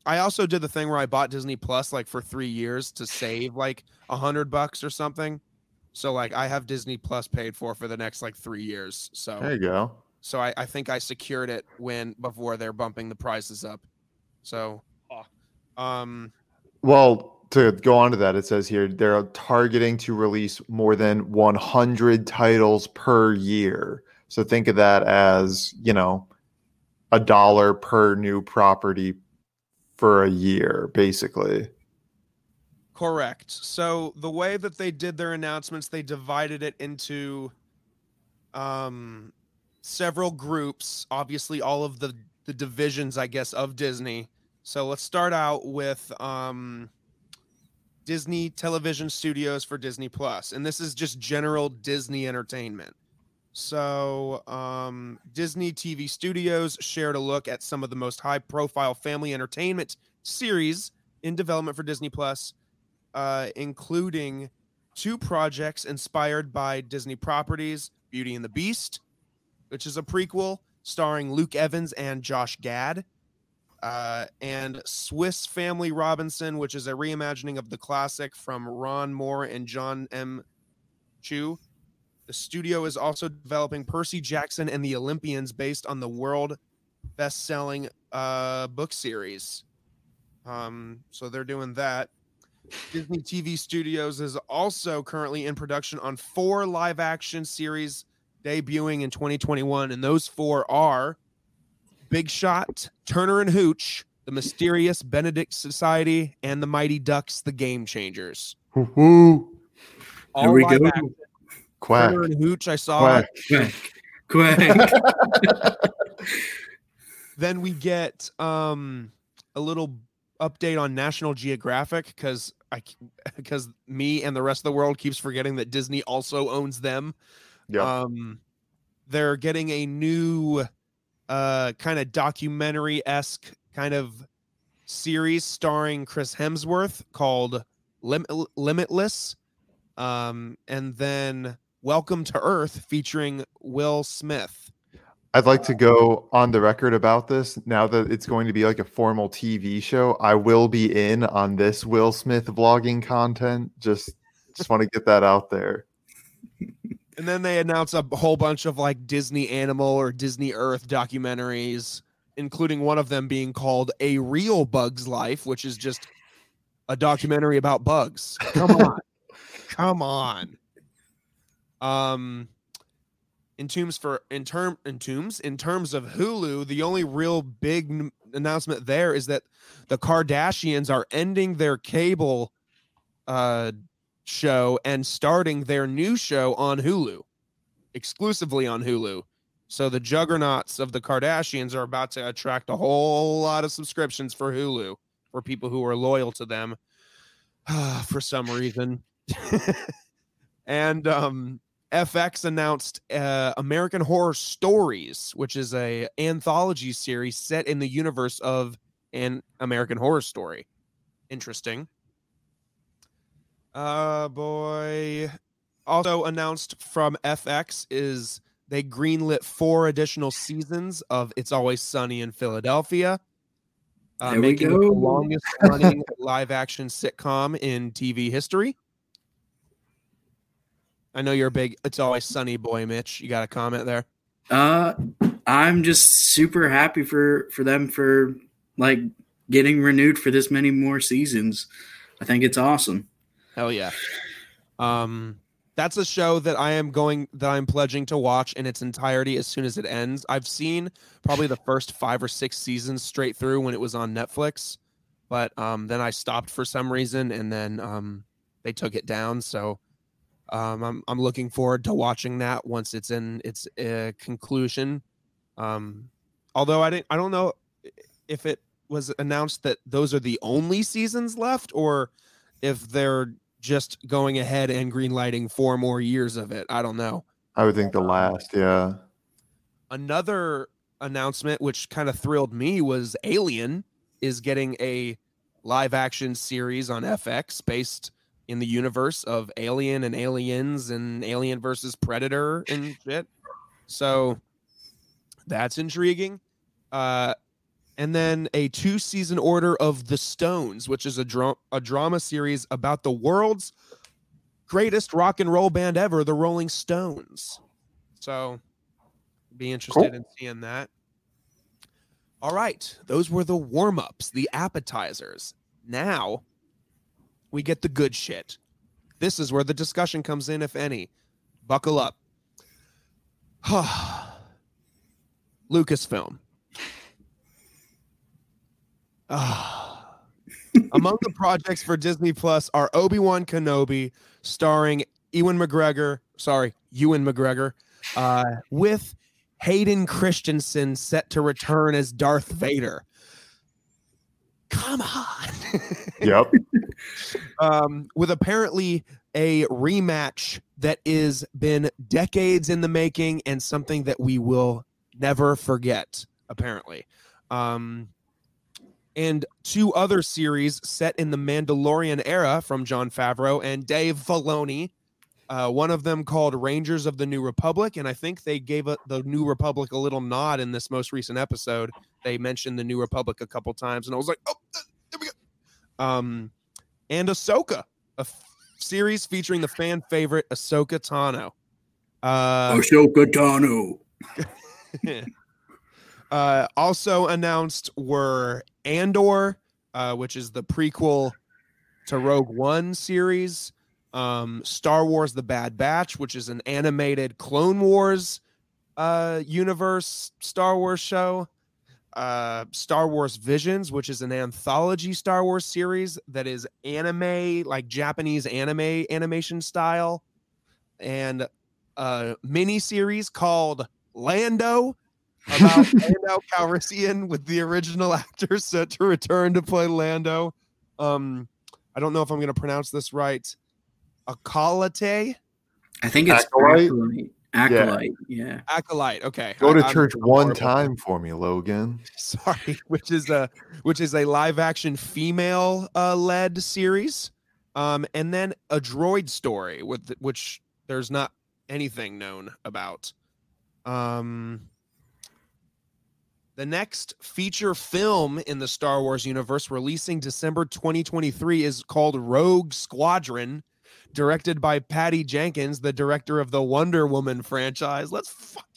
I also did the thing where I bought Disney Plus like for three years to save like a hundred bucks or something. So like I have Disney Plus paid for for the next like three years. So there you go. so I, I think I secured it when before they're bumping the prices up. So um Well, to go on to that, it says here they're targeting to release more than 100 titles per year. So think of that as, you know, a dollar per new property for a year, basically. Correct. So the way that they did their announcements, they divided it into um several groups, obviously all of the the divisions I guess of Disney. So let's start out with um Disney Television Studios for Disney And this is just general Disney entertainment. So, um, Disney TV Studios shared a look at some of the most high profile family entertainment series in development for Disney Plus, uh, including two projects inspired by Disney properties Beauty and the Beast, which is a prequel starring Luke Evans and Josh Gad, uh, and Swiss Family Robinson, which is a reimagining of the classic from Ron Moore and John M. Chu. The studio is also developing Percy Jackson and the Olympians based on the world best-selling uh, book series. Um, so they're doing that. Disney TV Studios is also currently in production on four live-action series debuting in 2021, and those four are Big Shot, Turner and Hooch, The Mysterious Benedict Society, and The Mighty Ducks: The Game Changers. Woo-hoo. There we go. action. Quack. Turner and Hooch, I saw. Quack. Quick. Quick. then we get um a little update on National Geographic because I because me and the rest of the world keeps forgetting that Disney also owns them. Yep. Um, they're getting a new uh kind of documentary esque kind of series starring Chris Hemsworth called Lim- Limitless, um, and then Welcome to Earth featuring Will Smith. I'd like to go on the record about this now that it's going to be like a formal TV show. I will be in on this Will Smith vlogging content. Just just want to get that out there. And then they announce a whole bunch of like Disney Animal or Disney Earth documentaries, including one of them being called A Real Bug's Life, which is just a documentary about bugs. Come on. Come on. Um in terms for in term in terms in terms of Hulu, the only real big n- announcement there is that the Kardashians are ending their cable uh show and starting their new show on Hulu, exclusively on Hulu. So the juggernauts of the Kardashians are about to attract a whole lot of subscriptions for Hulu for people who are loyal to them for some reason. and um FX announced uh, American Horror Stories, which is a anthology series set in the universe of an American Horror Story. Interesting. Uh boy. Also announced from FX is they greenlit four additional seasons of It's Always Sunny in Philadelphia. Uh, making it the longest running live action sitcom in TV history. I know you're a big It's Always Sunny boy, Mitch. You got a comment there? Uh, I'm just super happy for for them for like getting renewed for this many more seasons. I think it's awesome. Hell yeah. Um that's a show that I am going that I'm pledging to watch in its entirety as soon as it ends. I've seen probably the first 5 or 6 seasons straight through when it was on Netflix, but um then I stopped for some reason and then um they took it down, so um I'm I'm looking forward to watching that once it's in its uh, conclusion. Um although I didn't I don't know if it was announced that those are the only seasons left or if they're just going ahead and greenlighting four more years of it. I don't know. I would think the last, yeah. Another announcement which kind of thrilled me was Alien is getting a live action series on FX based in the universe of Alien and Aliens and Alien versus Predator and shit. So that's intriguing. Uh and then a two season order of The Stones, which is a, dra- a drama series about the world's greatest rock and roll band ever, the Rolling Stones. So be interested Cool. in seeing that. All right, those were the warm ups, the appetizers. Now we get the good shit. This is where the discussion comes in, if any. Buckle up. Lucasfilm. Ah. Among the projects for Disney Plus are Obi Wan Kenobi, starring Ewan McGregor, sorry, Ewan McGregor, uh, with Hayden Christensen set to return as Darth Vader. Come on. Yep. um, with apparently a rematch that is been decades in the making and something that we will never forget. Apparently, um, and two other series set in the Mandalorian era from Jon Favreau and Dave Filoni. Uh, one of them called Rangers of the New Republic, and I think they gave a, the New Republic a little nod in this most recent episode. They mentioned the New Republic a couple times, and I was like, "Oh, uh, there we go." Um, and Ahsoka, a f- series featuring the fan favorite Ahsoka Tano. Uh, Ashoka Tano. uh, also announced were Andor, uh, which is the prequel to Rogue One series, um, Star Wars: The Bad Batch, which is an animated Clone Wars uh, universe Star Wars show, uh, Star Wars Visions, which is an anthology Star Wars series that is anime, like Japanese anime animation style, and a mini series called Lando about Lando Calrissian with the original actor set to return to play Lando. Um, I don't know if I'm going to pronounce this right. Akalate. I think it's Acolyte? Acolyte. Acolyte. Yeah. Acolyte. Okay. Go to I- I'm church one time for me, Logan. Sorry, which is a which is a live action female uh, led series, um, and then a droid story with which there's not anything known about. Um, the next feature film in the Star Wars universe, releasing December 2023, is called Rogue Squadron, directed by Patty Jenkins, the director of the Wonder Woman franchise. Let's fuck.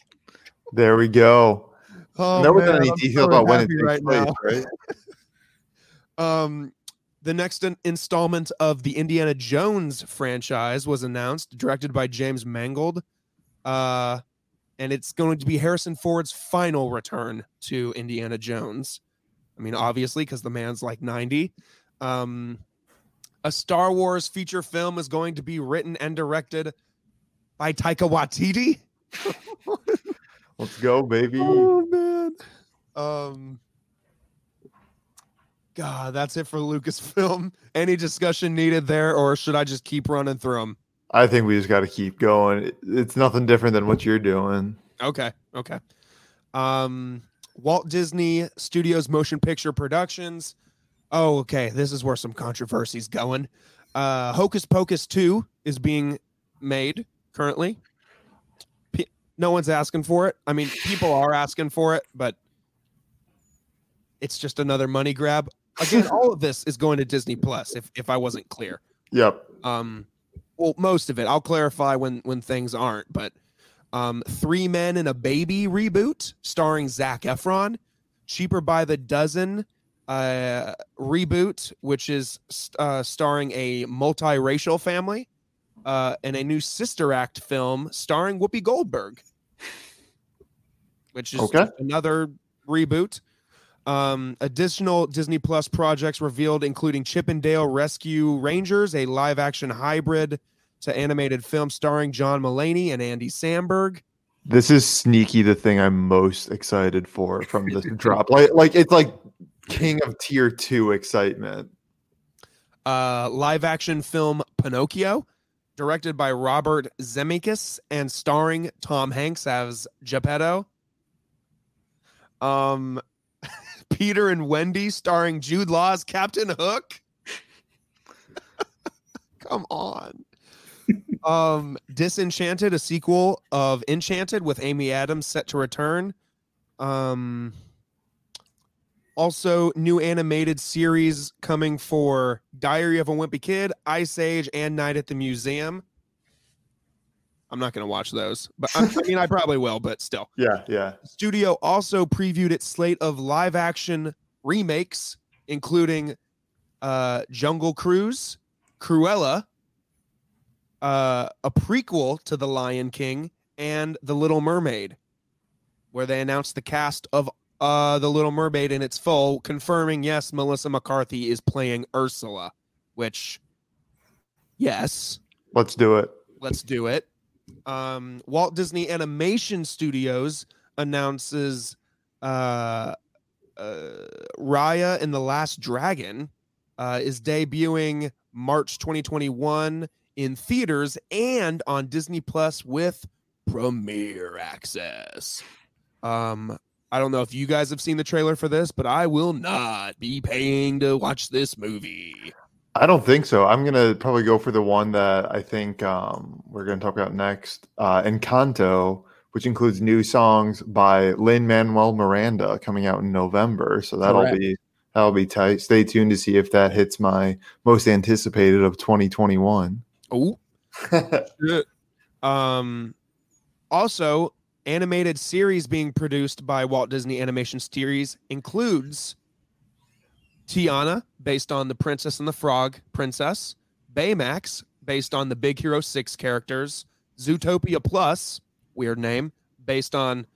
There we go. Oh, done any I'm detail about when it takes right place, now. right? Um, the next in- installment of the Indiana Jones franchise was announced, directed by James Mangold. Uh, and it's going to be Harrison Ford's final return to Indiana Jones. I mean, obviously, because the man's like 90. Um, a Star Wars feature film is going to be written and directed by Taika Waititi. Let's go, baby. Oh man. Um God, that's it for Lucasfilm. Any discussion needed there, or should I just keep running through them? I think we just got to keep going. It's nothing different than what you're doing. Okay, okay. Um, Walt Disney Studios Motion Picture Productions. Oh, okay. This is where some controversy's going. Uh, Hocus Pocus 2 is being made currently. P- no one's asking for it. I mean, people are asking for it, but it's just another money grab. Again, all of this is going to Disney Plus. If if I wasn't clear, Yep. um, well, most of it. I'll clarify when when things aren't. But um, Three Men and a Baby reboot starring Zac Efron, Cheaper by the Dozen uh, reboot, which is uh, starring a multiracial family, uh, and a new Sister Act film starring Whoopi Goldberg, which is Okay. another reboot. Um, additional Disney Plus projects revealed, including Chip 'n Dale Rescue Rangers, a live action hybrid to animated film starring John Mulaney and Andy Samberg. This is sneaky the thing I'm most excited for from this drop. Like like it's like king of tier 2 excitement. Uh, live action film Pinocchio, directed by Robert Zemeckis and starring Tom Hanks as Geppetto. Um, Peter and Wendy, starring Jude Law as Captain Hook. Come on. um, Disenchanted, a sequel of Enchanted with Amy Adams set to return. Um, also, new animated series coming for Diary of a Wimpy Kid, Ice Age, and Night at the Museum. I'm not going to watch those, but I, I mean, I probably will, but still. Yeah, yeah. Studio also previewed its slate of live action remakes, including uh, Jungle Cruise, Cruella, uh, a prequel to The Lion King, and The Little Mermaid, where they announced the cast of uh, The Little Mermaid in its full, confirming yes, Melissa McCarthy is playing Ursula, which, yes, Let's do it. let's do it. Um, Walt Disney Animation Studios announces uh, uh, Raya and the Last Dragon uh, is debuting March 2021 in theaters and on Disney Plus with premiere access. Um, I don't know if you guys have seen the trailer for this, but I will not be paying to watch this movie. I don't think so. I'm gonna probably go for the one that I think um, we're gonna talk about next, uh, Encanto, which includes new songs by Lin Manuel Miranda coming out in November. So that'll Correct. be that'll be tight. Stay tuned to see if that hits my most anticipated of 2021. Oh, Um, also, animated series being produced by Walt Disney Animation Series includes Tiana, based on the Princess and the Frog Princess, Baymax, based on the Big Hero 6 characters, Zootopia Plus, weird name, based on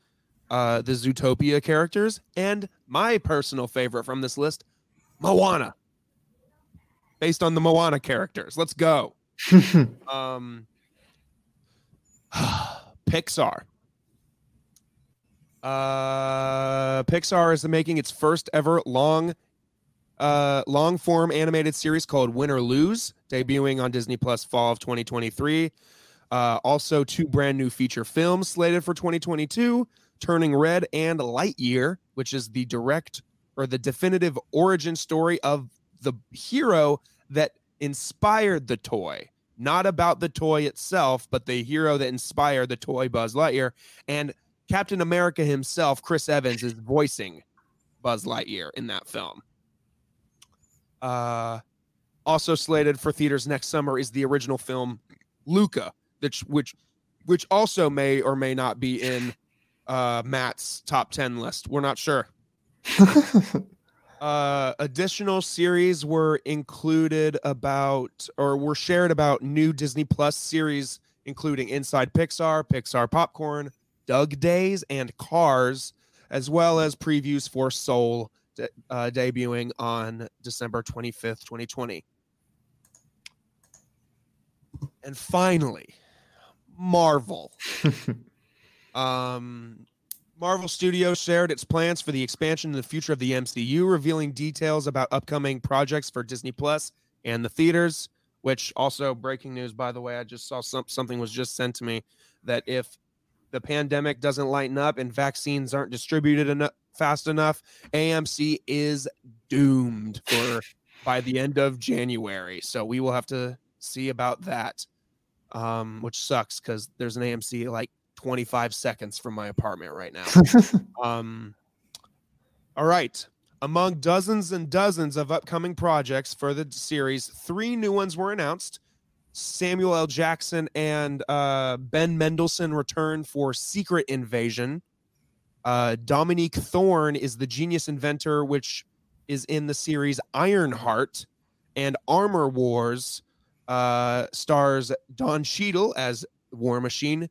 uh, the Zootopia characters, and my personal favorite from this list, Moana, based on the Moana characters. Let's go. Um, Pixar. Uh, Pixar is making its first ever long, uh, long form animated series called Win or Lose, debuting on Disney Plus fall of 2023. Uh, also, two brand new feature films slated for 2022 Turning Red and Lightyear, which is the direct or the definitive origin story of the hero that inspired the toy. Not about the toy itself, but the hero that inspired the toy Buzz Lightyear. And Captain America himself, Chris Evans, is voicing Buzz Lightyear in that film. Uh, also slated for theaters next summer is the original film Luca, which which which also may or may not be in uh, Matt's top ten list. We're not sure. uh, additional series were included about or were shared about new Disney Plus series, including Inside Pixar, Pixar Popcorn, Dug Days, and Cars, as well as previews for Soul de- uh, debuting on December 25th, 2020. And finally, Marvel. um, Marvel Studios shared its plans for the expansion and the future of the MCU, revealing details about upcoming projects for Disney Plus and the theaters. Which also breaking news, by the way, I just saw some, something was just sent to me that if the pandemic doesn't lighten up and vaccines aren't distributed enough fast enough, AMC is doomed for by the end of January. So we will have to see about that, um, which sucks because there's an AMC like 25 seconds from my apartment right now. um, all right. Among dozens and dozens of upcoming projects for the series, three new ones were announced. Samuel L. Jackson and uh, Ben Mendelsohn return for Secret Invasion. Uh, Dominique Thorne is the genius inventor, which is in the series Ironheart and Armor Wars. Uh, stars Don Cheadle as War Machine,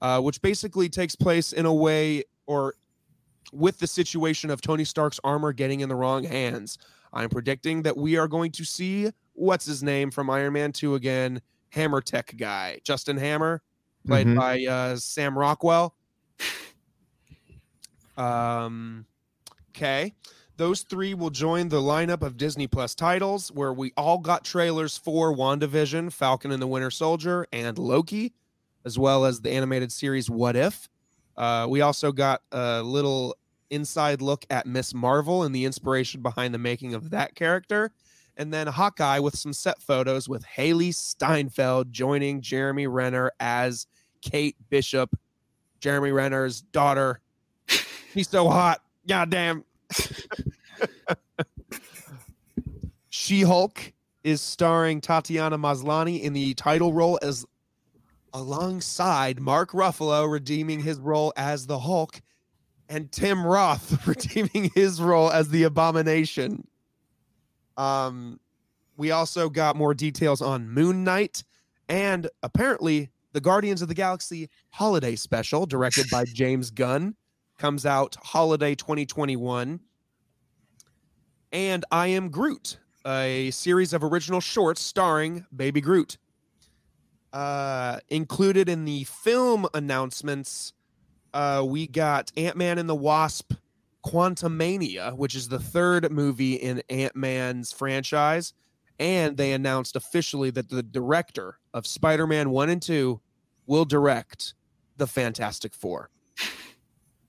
uh, which basically takes place in a way or with the situation of Tony Stark's armor getting in the wrong hands. I'm predicting that we are going to see what's his name from Iron Man 2 again, Hammer Tech guy, Justin Hammer, played Mhm. by uh, Sam Rockwell. Um, okay. Those three will join the lineup of Disney Plus titles where we all got trailers for WandaVision, Falcon and the Winter Soldier, and Loki, as well as the animated series What If. Uh, we also got a little inside look at Ms. Marvel and the inspiration behind the making of that character. And then Hawkeye with some set photos with Hailee Steinfeld joining Jeremy Renner as Kate Bishop, Jeremy Renner's daughter. He's so hot. God damn. she Hulk is starring Tatiana Maslany in the title role as alongside Mark Ruffalo redeeming his role as the Hulk and Tim Roth redeeming his role as the Abomination. Um, we also got more details on Moon Knight and apparently the Guardians of the Galaxy holiday special directed by James Gunn comes out holiday 2021. And I Am Groot, a series of original shorts starring Baby Groot. Uh, included in the film announcements, uh, we got Ant Man and the Wasp Quantumania, which is the third movie in Ant Man's franchise. And they announced officially that the director of Spider Man 1 and 2 will direct the Fantastic Four.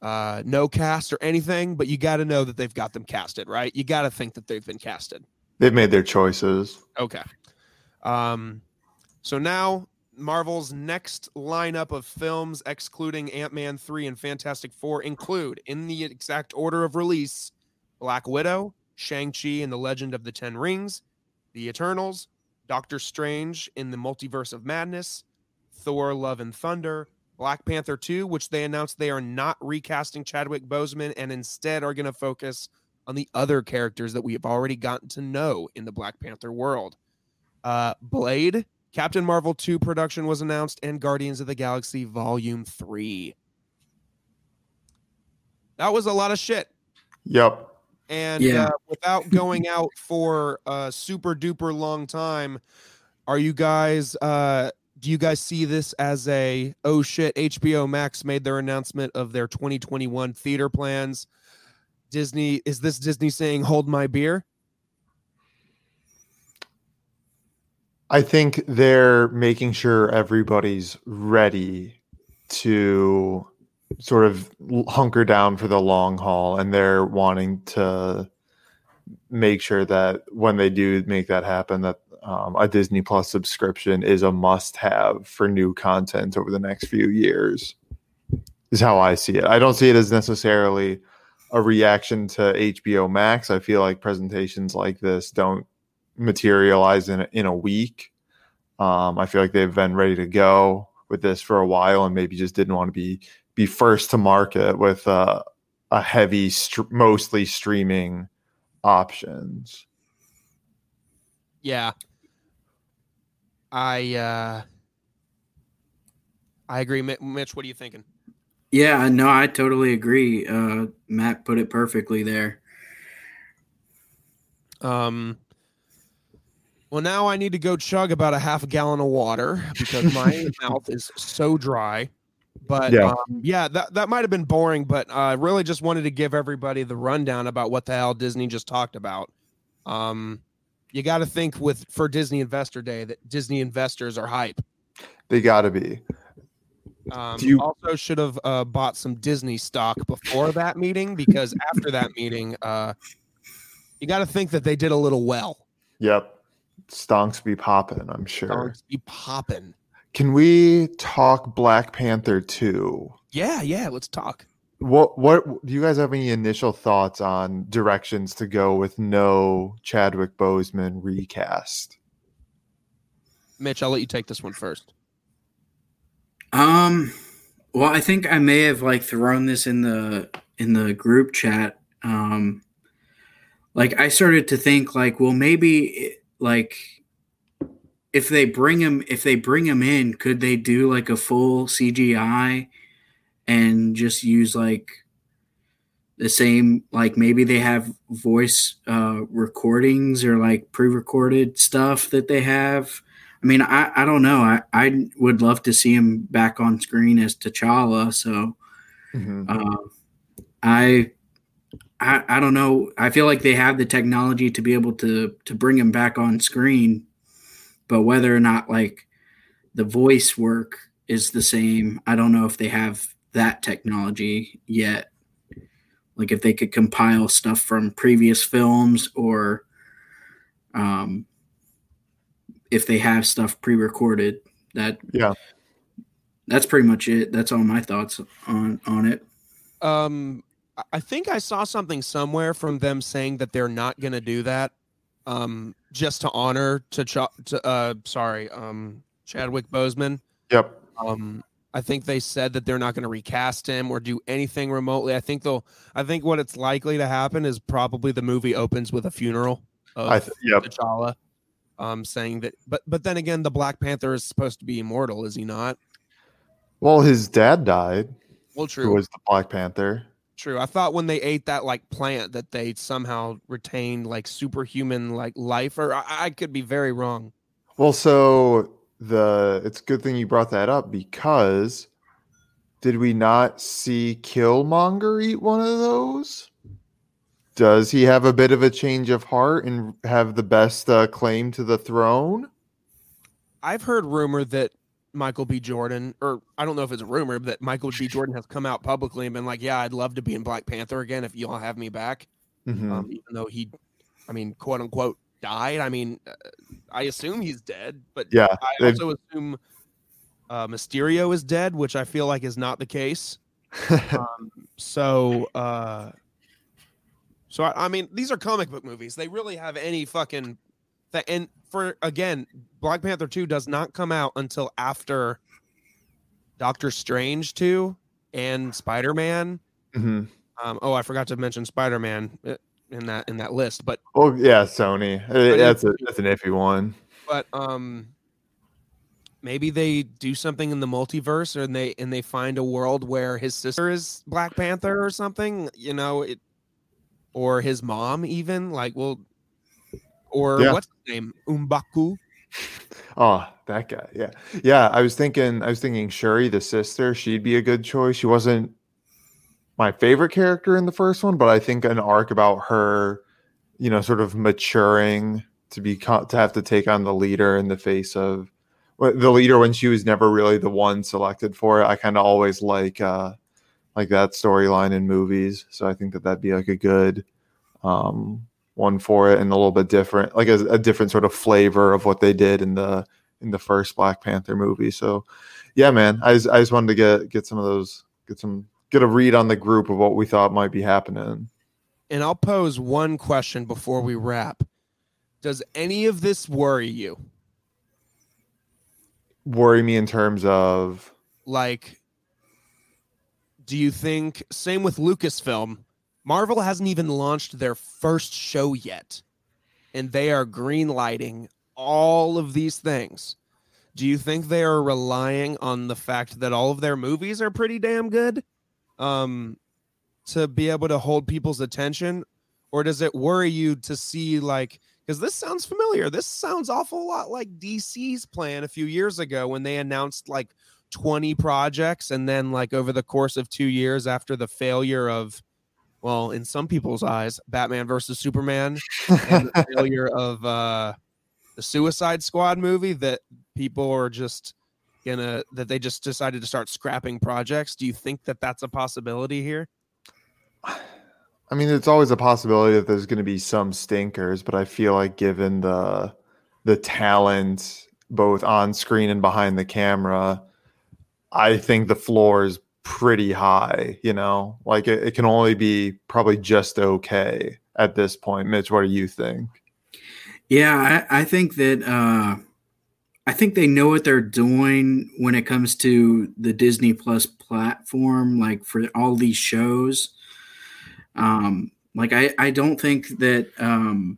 Uh, no cast or anything, but you got to know that they've got them casted, right? You got to think that they've been casted. They've made their choices. Okay. Um, so now Marvel's next lineup of films, excluding Ant Man 3 and Fantastic Four, include, in the exact order of release, Black Widow, Shang-Chi and the Legend of the Ten Rings, The Eternals, Doctor Strange in the Multiverse of Madness, Thor Love and Thunder, Black Panther 2, which they announced they are not recasting Chadwick Boseman and instead are going to focus on the other characters that we have already gotten to know in the Black Panther world. Uh, Blade, Captain Marvel 2 production was announced, and Guardians of the Galaxy Volume 3. That was a lot of shit. Yep. And Yeah. uh, without going out for a super duper long time, are you guys uh do you guys see this as a oh shit HBO Max made their announcement of their 2021 theater plans? Disney is this Disney saying hold my beer? I think they're making sure everybody's ready to sort of hunker down for the long haul and they're wanting to make sure that when they do make that happen that um, a disney plus subscription is a must have for new content over the next few years is how i see it. I don't see it as necessarily a reaction to hbo max. I feel like presentations like this don't materialize in, in a week um, i feel like they've been ready to go with this for a while and maybe just didn't want to be be first to market with uh, a heavy, st- mostly streaming options. Yeah, I uh, I agree, Mitch. What are you thinking? Yeah, no, I totally agree. Uh, Matt put it perfectly there. Um. Well, now I need to go chug about a half a gallon of water because my mouth is so dry. But yeah, um, yeah that, that might have been boring, but I uh, really just wanted to give everybody the rundown about what the hell Disney just talked about. Um, you got to think with for Disney Investor Day that Disney investors are hype. They got to be. Um, you also should have uh, bought some Disney stock before that meeting because after that meeting, uh, you got to think that they did a little well. Yep, stonks be popping. I'm sure. Stonks be popping. Can we talk Black Panther 2? Yeah, yeah, let's talk. What what do you guys have any initial thoughts on directions to go with no Chadwick Boseman recast? Mitch, I'll let you take this one first. Um well, I think I may have like thrown this in the in the group chat. Um like I started to think like, well, maybe like if they bring him if they bring him in, could they do like a full CGI and just use like the same like maybe they have voice uh recordings or like pre-recorded stuff that they have i mean i i don't know i i would love to see him back on screen as t'challa so mm-hmm. uh, I, I i don't know. I feel like they have the technology to be able to to bring him back on screen but whether or not like the voice work is the same, I don't know if they have that technology yet. Like if they could compile stuff from previous films or um, if they have stuff pre-recorded that yeah. that's pretty much it. That's all my thoughts on on it. Um i think i saw something somewhere from them saying that they're not going to do that um, just to honor to, to uh, sorry, um, Chadwick Boseman. Yep. Um, I think they said that they're not going to recast him or do anything remotely. I think they'll. I think what it's likely to happen is probably the movie opens with a funeral of I th- yep. T'Challa, um, saying that. But but then again, the Black Panther is supposed to be immortal, is he not? Well, his dad died. Well, true. Who was the Black Panther? True. I thought when they ate that like plant that they somehow retained like superhuman like life, or I, I could be very wrong. Well, so the it's a good thing you brought that up because did we not see Killmonger eat one of those? Does he have a bit of a change of heart and have the best uh, claim to the throne? I've heard rumor that Michael B. Jordan, or I don't know if it's a rumor, that Michael B. Jordan has come out publicly and been like, "Yeah, I'd love to be in Black Panther again if y'all have me back." Mm-hmm. Um, even though he, I mean, quote unquote, died. I mean, uh, I assume he's dead, but yeah, I also assume uh, Mysterio is dead, which I feel like is not the case. um, so, uh, so I, I mean, these are comic book movies. They really have any fucking that and for again, Black Panther 2 does not come out until after Doctor Strange 2 and Spider-Man. Mm-hmm. Um, oh, I forgot to mention Spider-Man uh, in that in that list, but oh yeah, Sony. Uh, that's a that's an iffy one. But um maybe they do something in the multiverse and they and they find a world where his sister is Black Panther or something, you know, it or his mom even like well or yeah. what's his name, M'Baku. Oh, that guy. Yeah, yeah. I was thinking. I was thinking Shuri, the sister. She'd be a good choice. She wasn't my favorite character in the first one, but I think an arc about her, you know, sort of maturing to be to have to take on the leader in the face of the leader when she was never really the one selected for it. I kind of always like uh, like that storyline in movies, so I think that that'd be like a good um, one for it and a little bit different, like a, a different sort of flavor of what they did in the in the first Black Panther movie. So, yeah, man, I just, I just wanted to get get some of those, get some, get a read on the group of what we thought might be happening. And I'll pose one question before we wrap. Does any of this worry you? Worry me in terms of like, do you think same with Lucasfilm? Marvel hasn't even launched their first show yet, and they are green lighting all of these things, do you think they are relying on the fact that all of their movies are pretty damn good um, to be able to hold people's attention? Or does it worry you to see, like, because this sounds familiar? This sounds awful lot like DC's plan a few years ago when they announced like 20 projects. And then, like, over the course of two years after the failure of, well, in some people's eyes, Batman versus Superman and the failure of, uh, the Suicide Squad movie that people are just gonna that they just decided to start scrapping projects. Do you think that that's a possibility here? I mean, it's always a possibility that there's going to be some stinkers, but I feel like given the the talent both on screen and behind the camera, I think the floor is pretty high. You know, like it, it can only be probably just okay at this point. Mitch, what do you think? Yeah, I, I think that uh, I think they know what they're doing when it comes to the Disney Plus platform, like for all these shows. Um, like I, I don't think that um,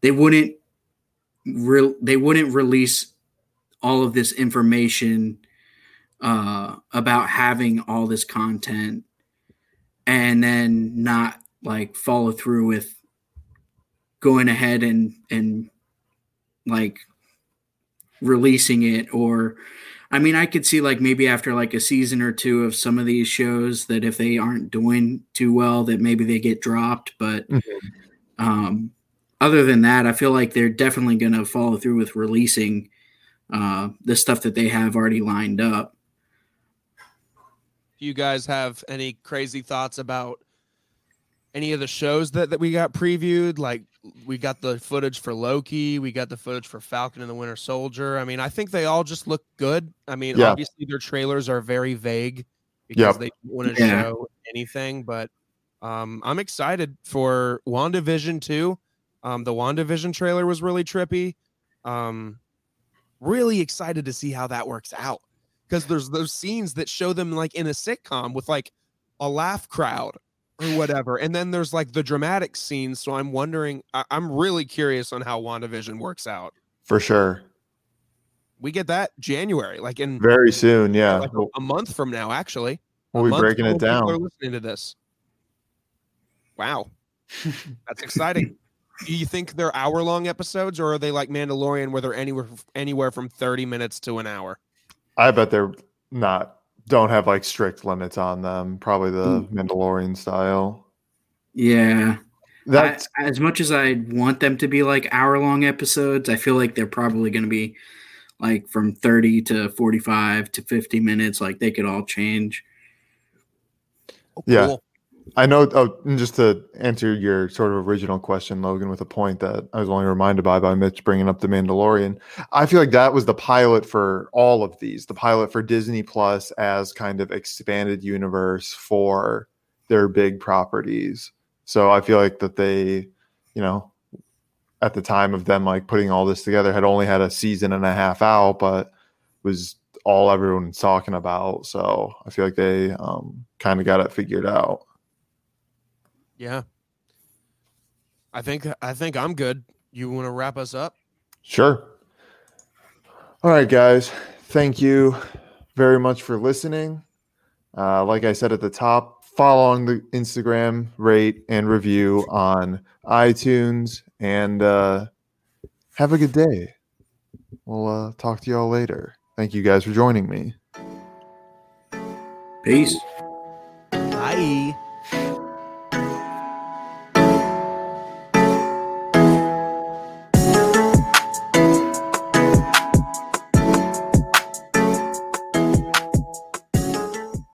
they wouldn't re- they wouldn't release all of this information uh, about having all this content and then not like follow through with going ahead and and like releasing it or I mean I could see like maybe after like a season or two of some of these shows that if they aren't doing too well that maybe they get dropped but mm-hmm. um other than that I feel like they're definitely going to follow through with releasing uh the stuff that they have already lined up. Do you guys have any crazy thoughts about any of the shows that, that we got previewed like we got the footage for Loki, we got the footage for Falcon and the Winter Soldier. I mean, I think they all just look good. I mean, yeah. obviously their trailers are very vague because yep. they want to yeah. show anything, but um, I'm excited for WandaVision too. Um, the WandaVision trailer was really trippy. Um, really excited to see how that works out because there's those scenes that show them like in a sitcom with like a laugh crowd or whatever. And then there's like the dramatic scenes. So I'm wondering, I- am really curious on how WandaVision works out. For sure. We get that January, like in very soon. Yeah. Like a, month from now, actually. We'll be breaking it down. People are listening to this. Wow. That's exciting. Do you think they're hour long episodes or are they like Mandalorian where they're anywhere anywhere from 30 minutes to an hour? I bet they're not don't have like strict limits on them. Probably the mm. Mandalorian style. Yeah. That's I, as much as I want them to be like hour long episodes, I feel like they're probably going to be like from 30 to 45 to 50 minutes. Like they could all change. Oh, cool. Yeah. I know. Oh, just to answer your sort of original question, Logan, with a point that I was only reminded by by Mitch bringing up the Mandalorian. I feel like that was the pilot for all of these. The pilot for Disney Plus as kind of expanded universe for their big properties. So I feel like that they, you know, at the time of them like putting all this together, had only had a season and a half out, but was all everyone's talking about. So I feel like they um, kind of got it figured out. Yeah. I think I think I'm good. You want to wrap us up? Sure. All right, guys. Thank you very much for listening. Uh, like I said at the top, follow on the Instagram, rate and review on iTunes, and uh, have a good day. We'll uh, talk to you all later. Thank you guys for joining me. Peace. Bye.